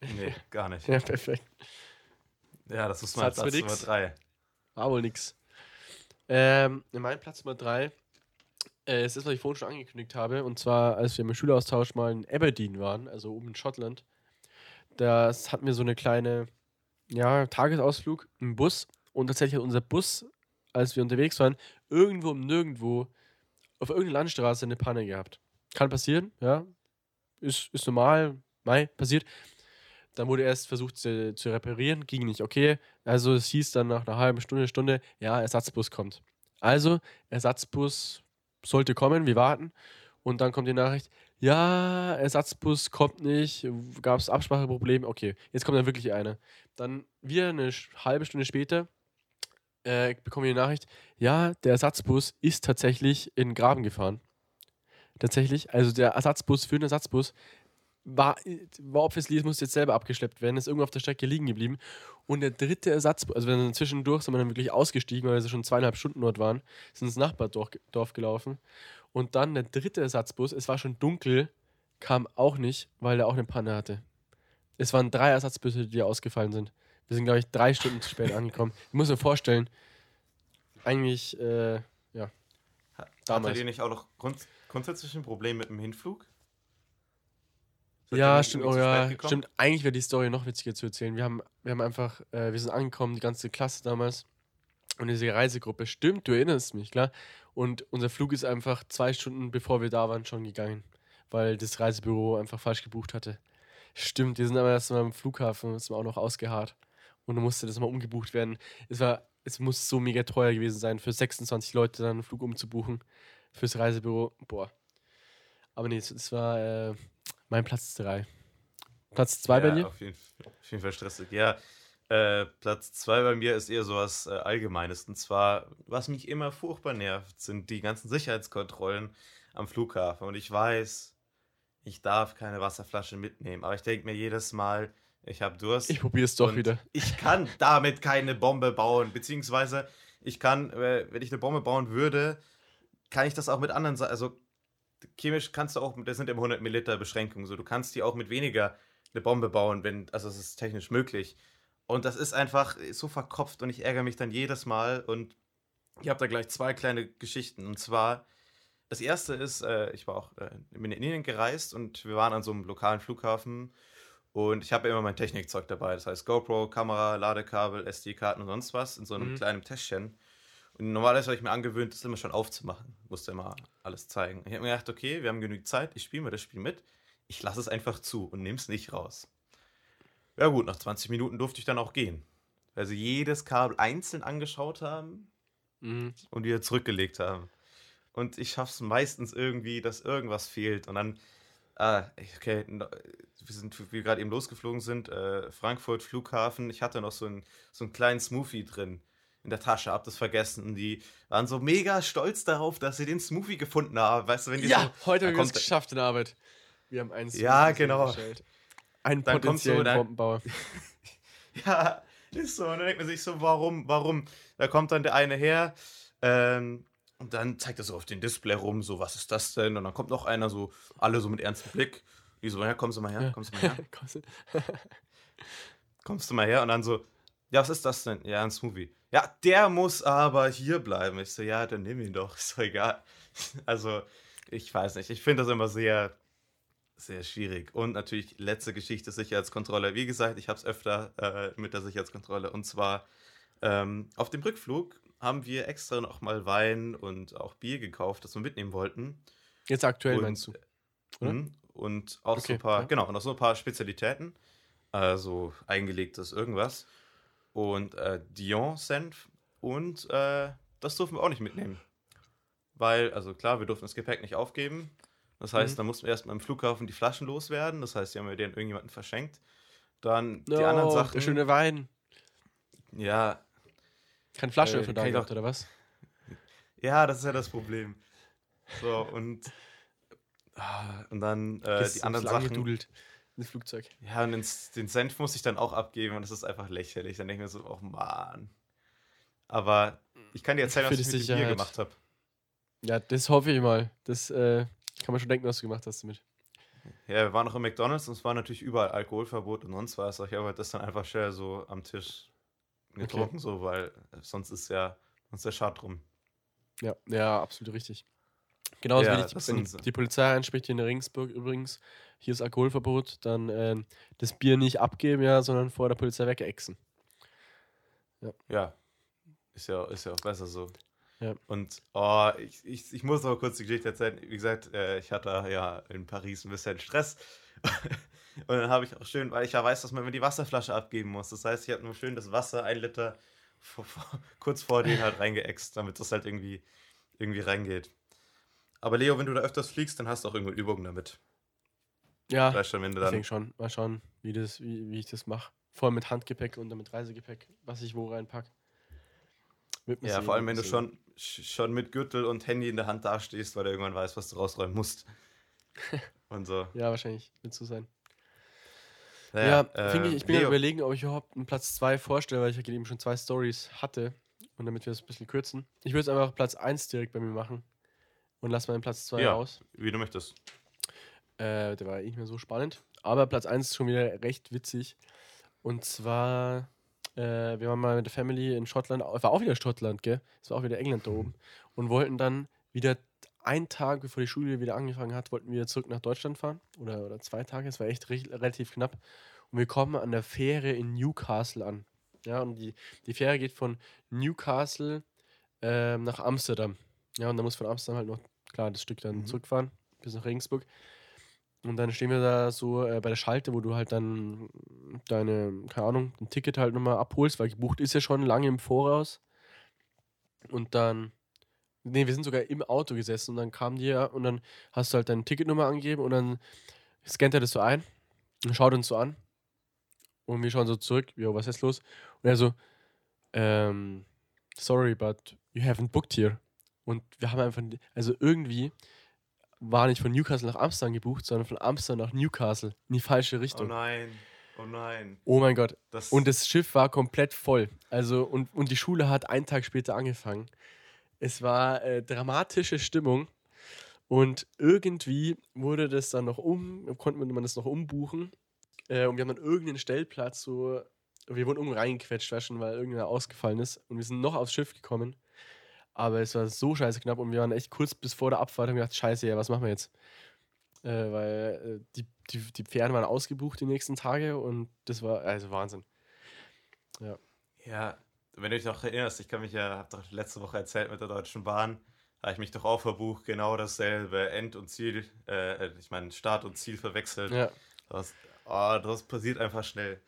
Nee, gar nicht. Ja, perfekt. Ja, das ist mein Platz Nummer nix. drei. War wohl nix. Ähm, mein Platz Nummer 3 äh, ist das, was ich vorhin schon angekündigt habe. Und zwar, als wir im Schüleraustausch mal in Aberdeen waren, also oben in Schottland. Das hatten wir so eine kleine, ja, Tagesausflug im Bus. Und tatsächlich hat unser Bus, als wir unterwegs waren, irgendwo um nirgendwo auf irgendeiner Landstraße eine Panne gehabt. Kann passieren, ja. Ist, ist normal, Mai, passiert. Dann wurde erst versucht zu, zu reparieren, ging nicht. Okay, also es hieß dann nach einer halben Stunde, Stunde, ja, Ersatzbus kommt. Also, Ersatzbus sollte kommen, wir warten. Und dann kommt die Nachricht, ja, Ersatzbus kommt nicht, gab es Abspracheprobleme, okay, jetzt kommt dann wirklich einer. Dann wir eine halbe Stunde später äh, bekommen wir die Nachricht, ja, der Ersatzbus ist tatsächlich in den Graben gefahren. Tatsächlich, also der Ersatzbus für den Ersatzbus war, war obviously, es musste jetzt selber abgeschleppt werden, ist irgendwo auf der Strecke liegen geblieben. Und der dritte Ersatzbus, also wenn zwischendurch sind wir dann wirklich ausgestiegen, weil wir schon zweieinhalb Stunden dort waren, sind ins Nachbardorf Dorf gelaufen. Und dann der dritte Ersatzbus, es war schon dunkel, kam auch nicht, weil er auch eine Panne hatte. Es waren drei Ersatzbusse, die ausgefallen sind. Wir sind, glaube ich, drei Stunden zu spät angekommen. Ich muss mir vorstellen, eigentlich, äh, ja. Hattet Damals. ihr nicht auch noch grunds grundsätzlich ein Problem mit dem Hinflug? Ja, stimmt, oh ja, stimmt. Eigentlich wäre die Story noch witziger zu erzählen. Wir haben, wir haben einfach, äh, wir sind angekommen, die ganze Klasse damals und diese Reisegruppe. Stimmt, du erinnerst mich, klar. Und unser Flug ist einfach zwei Stunden bevor wir da waren schon gegangen, weil das Reisebüro einfach falsch gebucht hatte. Stimmt, wir sind aber erst mal am Flughafen, ist auch noch ausgeharrt und dann musste das mal umgebucht werden. Es war, es muss so mega teuer gewesen sein, für 26 Leute dann einen Flug umzubuchen fürs Reisebüro. Boah. Aber nee, das war äh, mein Platz 3. Platz 2 bei ja, dir? Auf jeden, auf jeden Fall stressig. Ja, äh, Platz zwei bei mir ist eher sowas äh, Allgemeines. Und zwar, was mich immer furchtbar nervt, sind die ganzen Sicherheitskontrollen am Flughafen. Und ich weiß, ich darf keine Wasserflasche mitnehmen. Aber ich denke mir jedes Mal, ich habe Durst. Ich probiere es doch wieder. Ich kann damit keine Bombe bauen. Beziehungsweise, ich kann, äh, wenn ich eine Bombe bauen würde, kann ich das auch mit anderen, also chemisch kannst du auch, das sind immer 100 Milliliter Beschränkungen, so du kannst die auch mit weniger eine Bombe bauen, wenn, also es ist technisch möglich. Und das ist einfach so verkopft und ich ärgere mich dann jedes Mal und ich habe da gleich zwei kleine Geschichten. Und zwar, das erste ist, äh, ich war auch äh, in Indien gereist und wir waren an so einem lokalen Flughafen und ich habe immer mein Technikzeug dabei. Das heißt GoPro, Kamera, Ladekabel, SD-Karten und sonst was in so einem Mhm. kleinen Täschchen. Und normalerweise habe ich mir angewöhnt, das immer schon aufzumachen. Musste immer alles zeigen. Ich habe mir gedacht, okay, wir haben genügend Zeit, ich spiele mir das Spiel mit. Ich lasse es einfach zu und nehme es nicht raus. Ja gut, nach 20 Minuten durfte ich dann auch gehen. Weil sie jedes Kabel einzeln angeschaut haben Mhm. und wieder zurückgelegt haben. Und ich schaff's meistens irgendwie, dass irgendwas fehlt. Und dann, ah, okay, wir sind, wie wir gerade eben losgeflogen sind, äh, Frankfurt, Flughafen, ich hatte noch so einen, so einen kleinen Smoothie drin in der Tasche, hab das vergessen. Und die waren so mega stolz darauf, dass sie den Smoothie gefunden haben. Weißt du, wenn die Ja, so, heute haben wir es geschafft in der Arbeit. Wir haben einen Ja, Smoothie genau. hergestellt. Einen Dann kommst du potenziellen da- Bombenbauer. Ja, ist so. Und dann denkt man sich so, warum, warum? Da kommt dann der eine her ähm, und dann zeigt er so auf den Display rum, so, was ist das denn? Und dann kommt noch einer so, alle so mit ernstem Blick. Die so, ja, kommst du mal her, kommst du mal her, kommst du mal her. Und dann so, ja, was ist das denn? Ja, ein Smoothie. Ja, der muss aber hier bleiben. Ich so, ja, dann nimm ihn doch, ist doch egal. Also, ich weiß nicht, ich finde das immer sehr, sehr schwierig. Und natürlich letzte Geschichte, Sicherheitskontrolle. Wie gesagt, ich habe es öfter äh, mit der Sicherheitskontrolle. Und zwar Ähm, auf dem Rückflug haben wir extra noch mal Wein und auch Bier gekauft, das wir mitnehmen wollten. Jetzt aktuell Und, meinst du? oder? Mhm. Und auch so Okay, ein paar, ja. genau, und auch so ein paar Spezialitäten. Also eingelegtes irgendwas. Und äh, Dijon-Senf. Und äh, das durften wir auch nicht mitnehmen. Weil, also klar, wir durften das Gepäck nicht aufgeben. Das heißt, Mhm. dann mussten wir erstmal im Flughafen die Flaschen loswerden. Das heißt, die haben wir denen irgendjemanden verschenkt. Dann die Oh, anderen Der Sachen. schöne Wein. Ja, Kein Flaschenöffner Äh, da gehabt, oder was? ja, das ist ja das Problem. So, und, ah, und dann äh, die anderen Sachen. gedudelt ins Flugzeug. Ja, und den, den Senf muss ich dann auch abgeben und das ist einfach lächerlich. Dann denke ich mir so, oh Mann. Aber ich kann dir erzählen, was die ich mit Bier gemacht habe. Ja, das hoffe ich mal. Das äh, kann man schon denken, was du gemacht hast damit. Ja, wir waren noch im McDonalds und es war natürlich überall Alkoholverbot und sonst was. Ich habe das dann einfach schnell so am Tisch getrunken, so, weil sonst ist ja sonst ist der Schad drum. Ja, ja, absolut richtig. Genauso Ja, das wenn sind- die Polizei anspricht hier in Regensburg übrigens, hier ist Alkoholverbot, dann ähm, das Bier nicht abgeben, ja, sondern vor der Polizei wegexen. Ja, ist ja, ist ja auch besser so. Ja. Und oh, ich, ich, ich muss noch kurz die Geschichte erzählen. Wie gesagt, äh, ich hatte ja in Paris ein bisschen Stress. Und dann habe ich auch schön, weil ich ja weiß, dass man immer die Wasserflasche abgeben muss. Das heißt, ich habe nur schön das Wasser, ein Liter, vor, vor, kurz vor den halt reingeext, damit das halt irgendwie, irgendwie reingeht. Aber Leo, wenn du da öfters fliegst, dann hast du auch irgendwo Übungen damit. Ja, Vielleicht schon, wenn du ich dann. denke schon. Mal schauen, wie, das, wie, wie ich das mache. Vor allem mit Handgepäck und dann mit Reisegepäck, was ich wo reinpacke. Ja, sehen, vor allem, wenn du schon, sch- schon mit Gürtel und Handy in der Hand dastehst, weil du irgendwann weißt, was du rausräumen musst. Und so. Ja, wahrscheinlich wird so sein. Naja, Ja, finde ich, äh, ich bin ja überlegen, ob ich überhaupt einen Platz 2 vorstelle, weil ich ja eben schon zwei Stories hatte. Und damit wir das ein bisschen kürzen. Ich würde jetzt einfach Platz 1 direkt bei mir machen. Und lass meinen Platz 2 Ja. aus. wie du möchtest. Äh, der war eh nicht mehr so spannend. Aber Platz 1 ist schon wieder recht witzig. Und zwar, äh, wir waren mal mit der Family in Schottland, war auch wieder Schottland, gell? Es war auch wieder England da oben. Und wollten dann wieder einen Tag, bevor die Schule wieder angefangen hat, wollten wir zurück nach Deutschland fahren. Oder, oder zwei Tage, es war echt re relativ knapp. Und wir kommen an der Fähre in Newcastle an. Ja, und die, die Fähre geht von Newcastle ähm, nach Amsterdam. Ja, und da muss von Amsterdam halt noch, klar, das Stück dann Mhm. zurückfahren bis nach Regensburg. Und dann stehen wir da so äh, bei der Schalte, wo du halt dann deine, keine Ahnung, ein Ticket halt nochmal abholst, weil gebucht ist ja schon lange im Voraus. Und dann, nee, wir sind sogar im Auto gesessen und dann kam die ja und dann hast du halt deine Ticketnummer angegeben und dann scannt er das so ein und schaut uns so an. Und wir schauen so zurück, jo, was ist los? Und er so, ähm, sorry, but you haven't booked here. Und wir haben einfach, also irgendwie war nicht von Newcastle nach Amsterdam gebucht, sondern von Amsterdam nach Newcastle in die falsche Oh Richtung. nein. Oh nein. Oh mein Gott. Das, Und das Schiff war komplett voll. Also, und, und die Schule hat einen Tag später angefangen. Es war äh, dramatische Stimmung. Und irgendwie wurde das dann noch um, konnte man das noch umbuchen. Äh, und wir haben dann irgendeinen Stellplatz so, wir wurden um reingequetscht, weil irgendeiner ausgefallen ist. Und wir sind noch aufs Schiff gekommen. Aber es war so scheiße knapp und wir waren echt kurz bis vor der Abfahrt und haben gedacht, scheiße, ja, was machen wir jetzt? Äh, weil äh, die, die, die Pferde waren ausgebucht die nächsten Tage und das war also Wahnsinn. Ja, wenn du dich noch erinnerst, ich kann mich ja, hab doch letzte Woche erzählt mit der Deutschen Bahn, habe ich mich doch auch verbucht, genau dasselbe, End und Ziel, äh, ich meine Start und Ziel verwechselt. Ja, Das, oh, das passiert einfach schnell.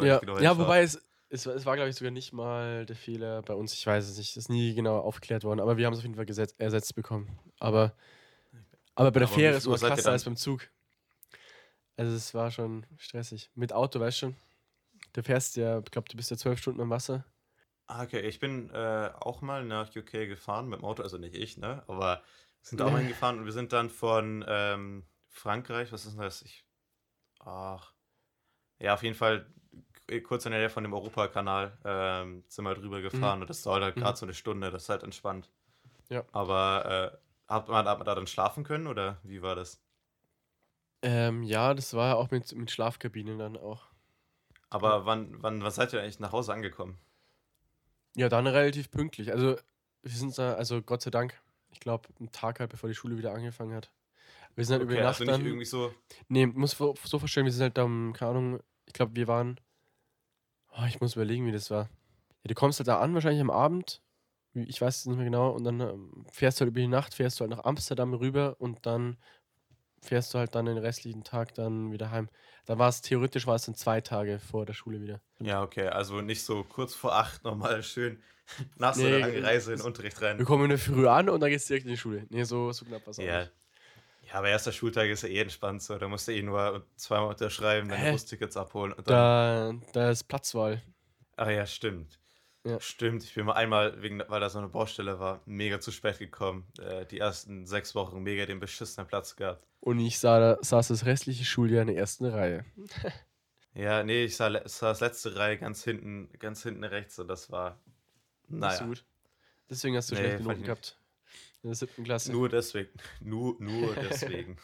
Ja, ja wobei es, es, war- es war, glaube ich, sogar nicht mal der Fehler bei uns. Ich weiß es nicht, es ist nie genau aufgeklärt worden, aber wir haben es auf jeden Fall gesetz, ersetzt bekommen. Aber, aber bei der Aber Fähre ist es krasser als beim Zug. Also es war schon stressig. Mit Auto, weißt du schon? Du fährst ja, ich glaube, du bist ja zwölf Stunden am Wasser. Ah, Okay, ich bin äh, auch mal nach UK gefahren mit dem Auto, also nicht ich, ne? Aber wir sind auch mal hingefahren und wir sind dann von ähm, Frankreich, was ist denn das? Ich, ach, ja, auf jeden Fall kurz in der Nähe von dem Europakanal ähm, sind wir drüber gefahren und das dauert halt Mhm. gerade so eine Stunde, das ist halt entspannt. Ja. Aber äh, hat, man, hat man da dann schlafen können oder wie war das? Ähm, ja, das war ja auch mit, mit Schlafkabinen dann auch. Aber wann, wann, wann seid ihr eigentlich nach Hause angekommen? Ja, dann relativ pünktlich. Also, wir sind da, also Gott sei Dank, ich glaube, einen Tag halt, bevor die Schule wieder angefangen hat. Wir sind halt über die Nacht also nicht dann. irgendwie so. Nee, muss so vorstellen, wir sind halt dann, keine Ahnung, ich glaube, wir waren. Oh, ich muss überlegen, wie das war. Ja, du kommst halt da an, wahrscheinlich am Abend. Ich weiß es nicht mehr genau. Und dann ähm, fährst du halt über die Nacht, fährst du halt nach Amsterdam rüber und dann fährst du halt dann den restlichen Tag dann wieder heim. Da war es theoretisch war es dann zwei Tage vor der Schule wieder. Ja, okay, also nicht so kurz vor acht nochmal schön nach so Nee, einer langen Reise in den Unterricht Wir rein. kommen in der Früh an und dann geht's direkt in die Schule. Nee, so, so knapp was Ja. Ja, aber erster Schultag ist ja eh entspannt so. Da musst du eh nur zweimal unterschreiben, deine? Bustickets abholen. Da, da ist Platzwahl. Ach ja, stimmt. Ja. Stimmt, ich bin mal einmal, wegen, weil da so eine Baustelle war, mega zu spät gekommen. Äh, die ersten sechs Wochen mega den beschissenen Platz gehabt. Und ich sah, da, saß das restliche Schuljahr in der ersten Reihe. Ja, nee, ich sah, saß letzte Reihe ganz hinten, ganz hinten rechts und das war. Naja. so gut. Deswegen hast du Nee, schlechte Noten gehabt. In der siebten Klasse. Nur deswegen. Nur, nur deswegen.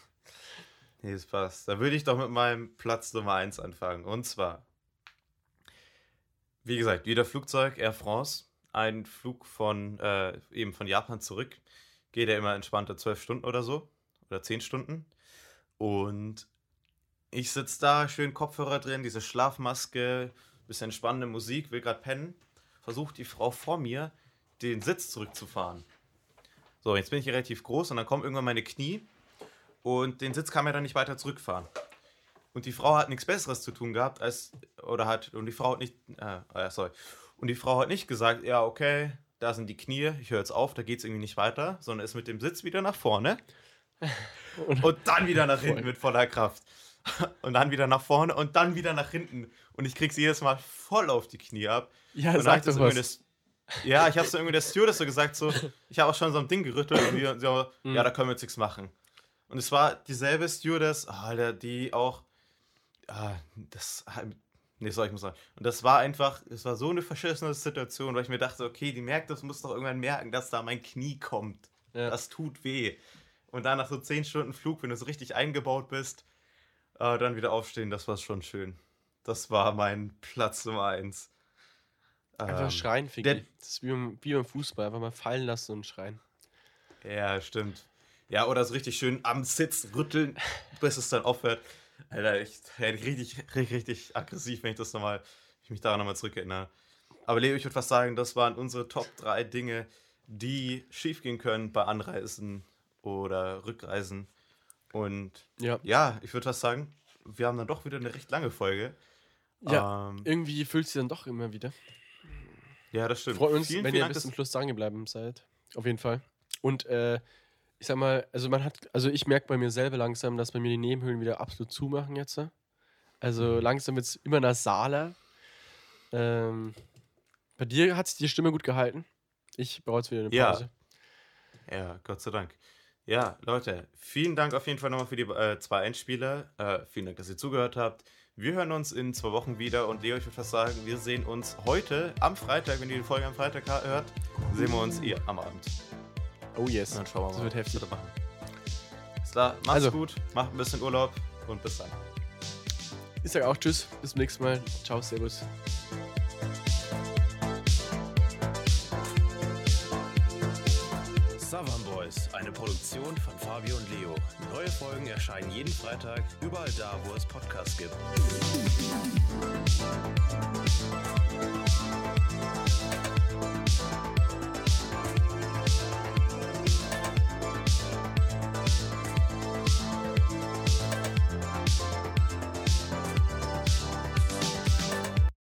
nee, es passt. Da würde ich doch mit meinem Platz Nummer 1 anfangen. Und zwar, wie gesagt, wieder Flugzeug, Air France. Ein Flug von äh, eben von Japan zurück. Geht ja immer entspannte 12 Stunden oder so. Oder 10 Stunden. Und ich sitze da, schön Kopfhörer drin, diese Schlafmaske, bisschen spannende Musik, will gerade pennen. Versucht die Frau vor mir, den Sitz zurückzufahren. So, jetzt bin ich hier relativ groß und dann kommen irgendwann meine Knie und den Sitz kann man dann nicht weiter zurückfahren. Und die Frau hat nichts Besseres zu tun gehabt, als, oder hat, und die Frau hat nicht, äh, äh, sorry, und die Frau hat nicht gesagt, ja, okay, da sind die Knie, ich höre jetzt auf, da geht es irgendwie nicht weiter, sondern ist mit dem Sitz wieder nach vorne und dann wieder nach hinten mit voller Kraft. Und dann wieder nach vorne und dann wieder nach hinten. Und ich krieg's jedes Mal voll auf die Knie ab. Ja, Und dann sag doch was. Ja, ich hab's dann irgendwie der Stewardess so gesagt, so, ich habe auch schon so ein Ding gerüttelt und die, so, ja, da können wir jetzt nichts machen. Und es war dieselbe Stewardess, ah, Alter, die auch, ah, das, nee, sorry, ich muss sagen. Und das war einfach, es war so eine verschissene Situation, weil ich mir dachte, okay, die merkt, das muss doch irgendwann merken, dass da mein Knie kommt. Ja. Das tut weh. Und dann nach so 10 Stunden Flug, wenn du so richtig eingebaut bist, äh, dann wieder aufstehen, das war schon schön. Das war mein Platz Nummer 1. Einfach Ähm, schreien, der- Das ist wie beim, wie beim Fußball. Einfach mal fallen lassen und schreien. Ja, stimmt. Ja, oder so richtig schön am Sitz rütteln, bis es dann aufhört. Alter, ich werde richtig, richtig, richtig aggressiv, wenn ich das nochmal, ich mich daran nochmal zurückerinnere. Aber Leo, ich würde fast sagen, das waren unsere Top 3 Dinge, die schiefgehen können bei Anreisen oder Rückreisen. Und Ja. ja, ich würde fast sagen, wir haben dann doch wieder eine recht lange Folge. Ja, ähm, irgendwie fühlt sich dann doch immer wieder. Ja das stimmt. Freut uns, Vielen, wenn vielen ihr Dank, bis zum Schluss dran geblieben seid. Auf jeden Fall. Und äh, ich sag mal, also man hat, also ich merke bei mir selber langsam, dass bei mir die Nebenhöhlen wieder absolut zumachen jetzt. Also Mhm. langsam wird es immer nasaler. Ähm, bei dir hat sich die Stimme gut gehalten. Ich brauche jetzt wieder eine Ja. Pause. Ja, Gott sei Dank. Ja, Leute, vielen Dank auf jeden Fall nochmal für die äh, zwei Einspieler. Äh, vielen Dank, dass ihr zugehört habt. Wir hören uns in zwei Wochen wieder und Leo, ich würde fast sagen, wir sehen uns heute am Freitag, wenn ihr die Folge am Freitag hört, sehen wir uns ihr am Abend. Oh yes. Und dann schauen wir Das mal, wird was heftig. da machen. Bis klar, macht's Also. gut, macht ein bisschen Urlaub und bis dann. Ich sage auch Tschüss. Bis zum nächsten Mal. Ciao, Servus. eine Produktion von Fabio und Leo. Neue Folgen erscheinen jeden Freitag, überall da, wo es Podcasts gibt. Musik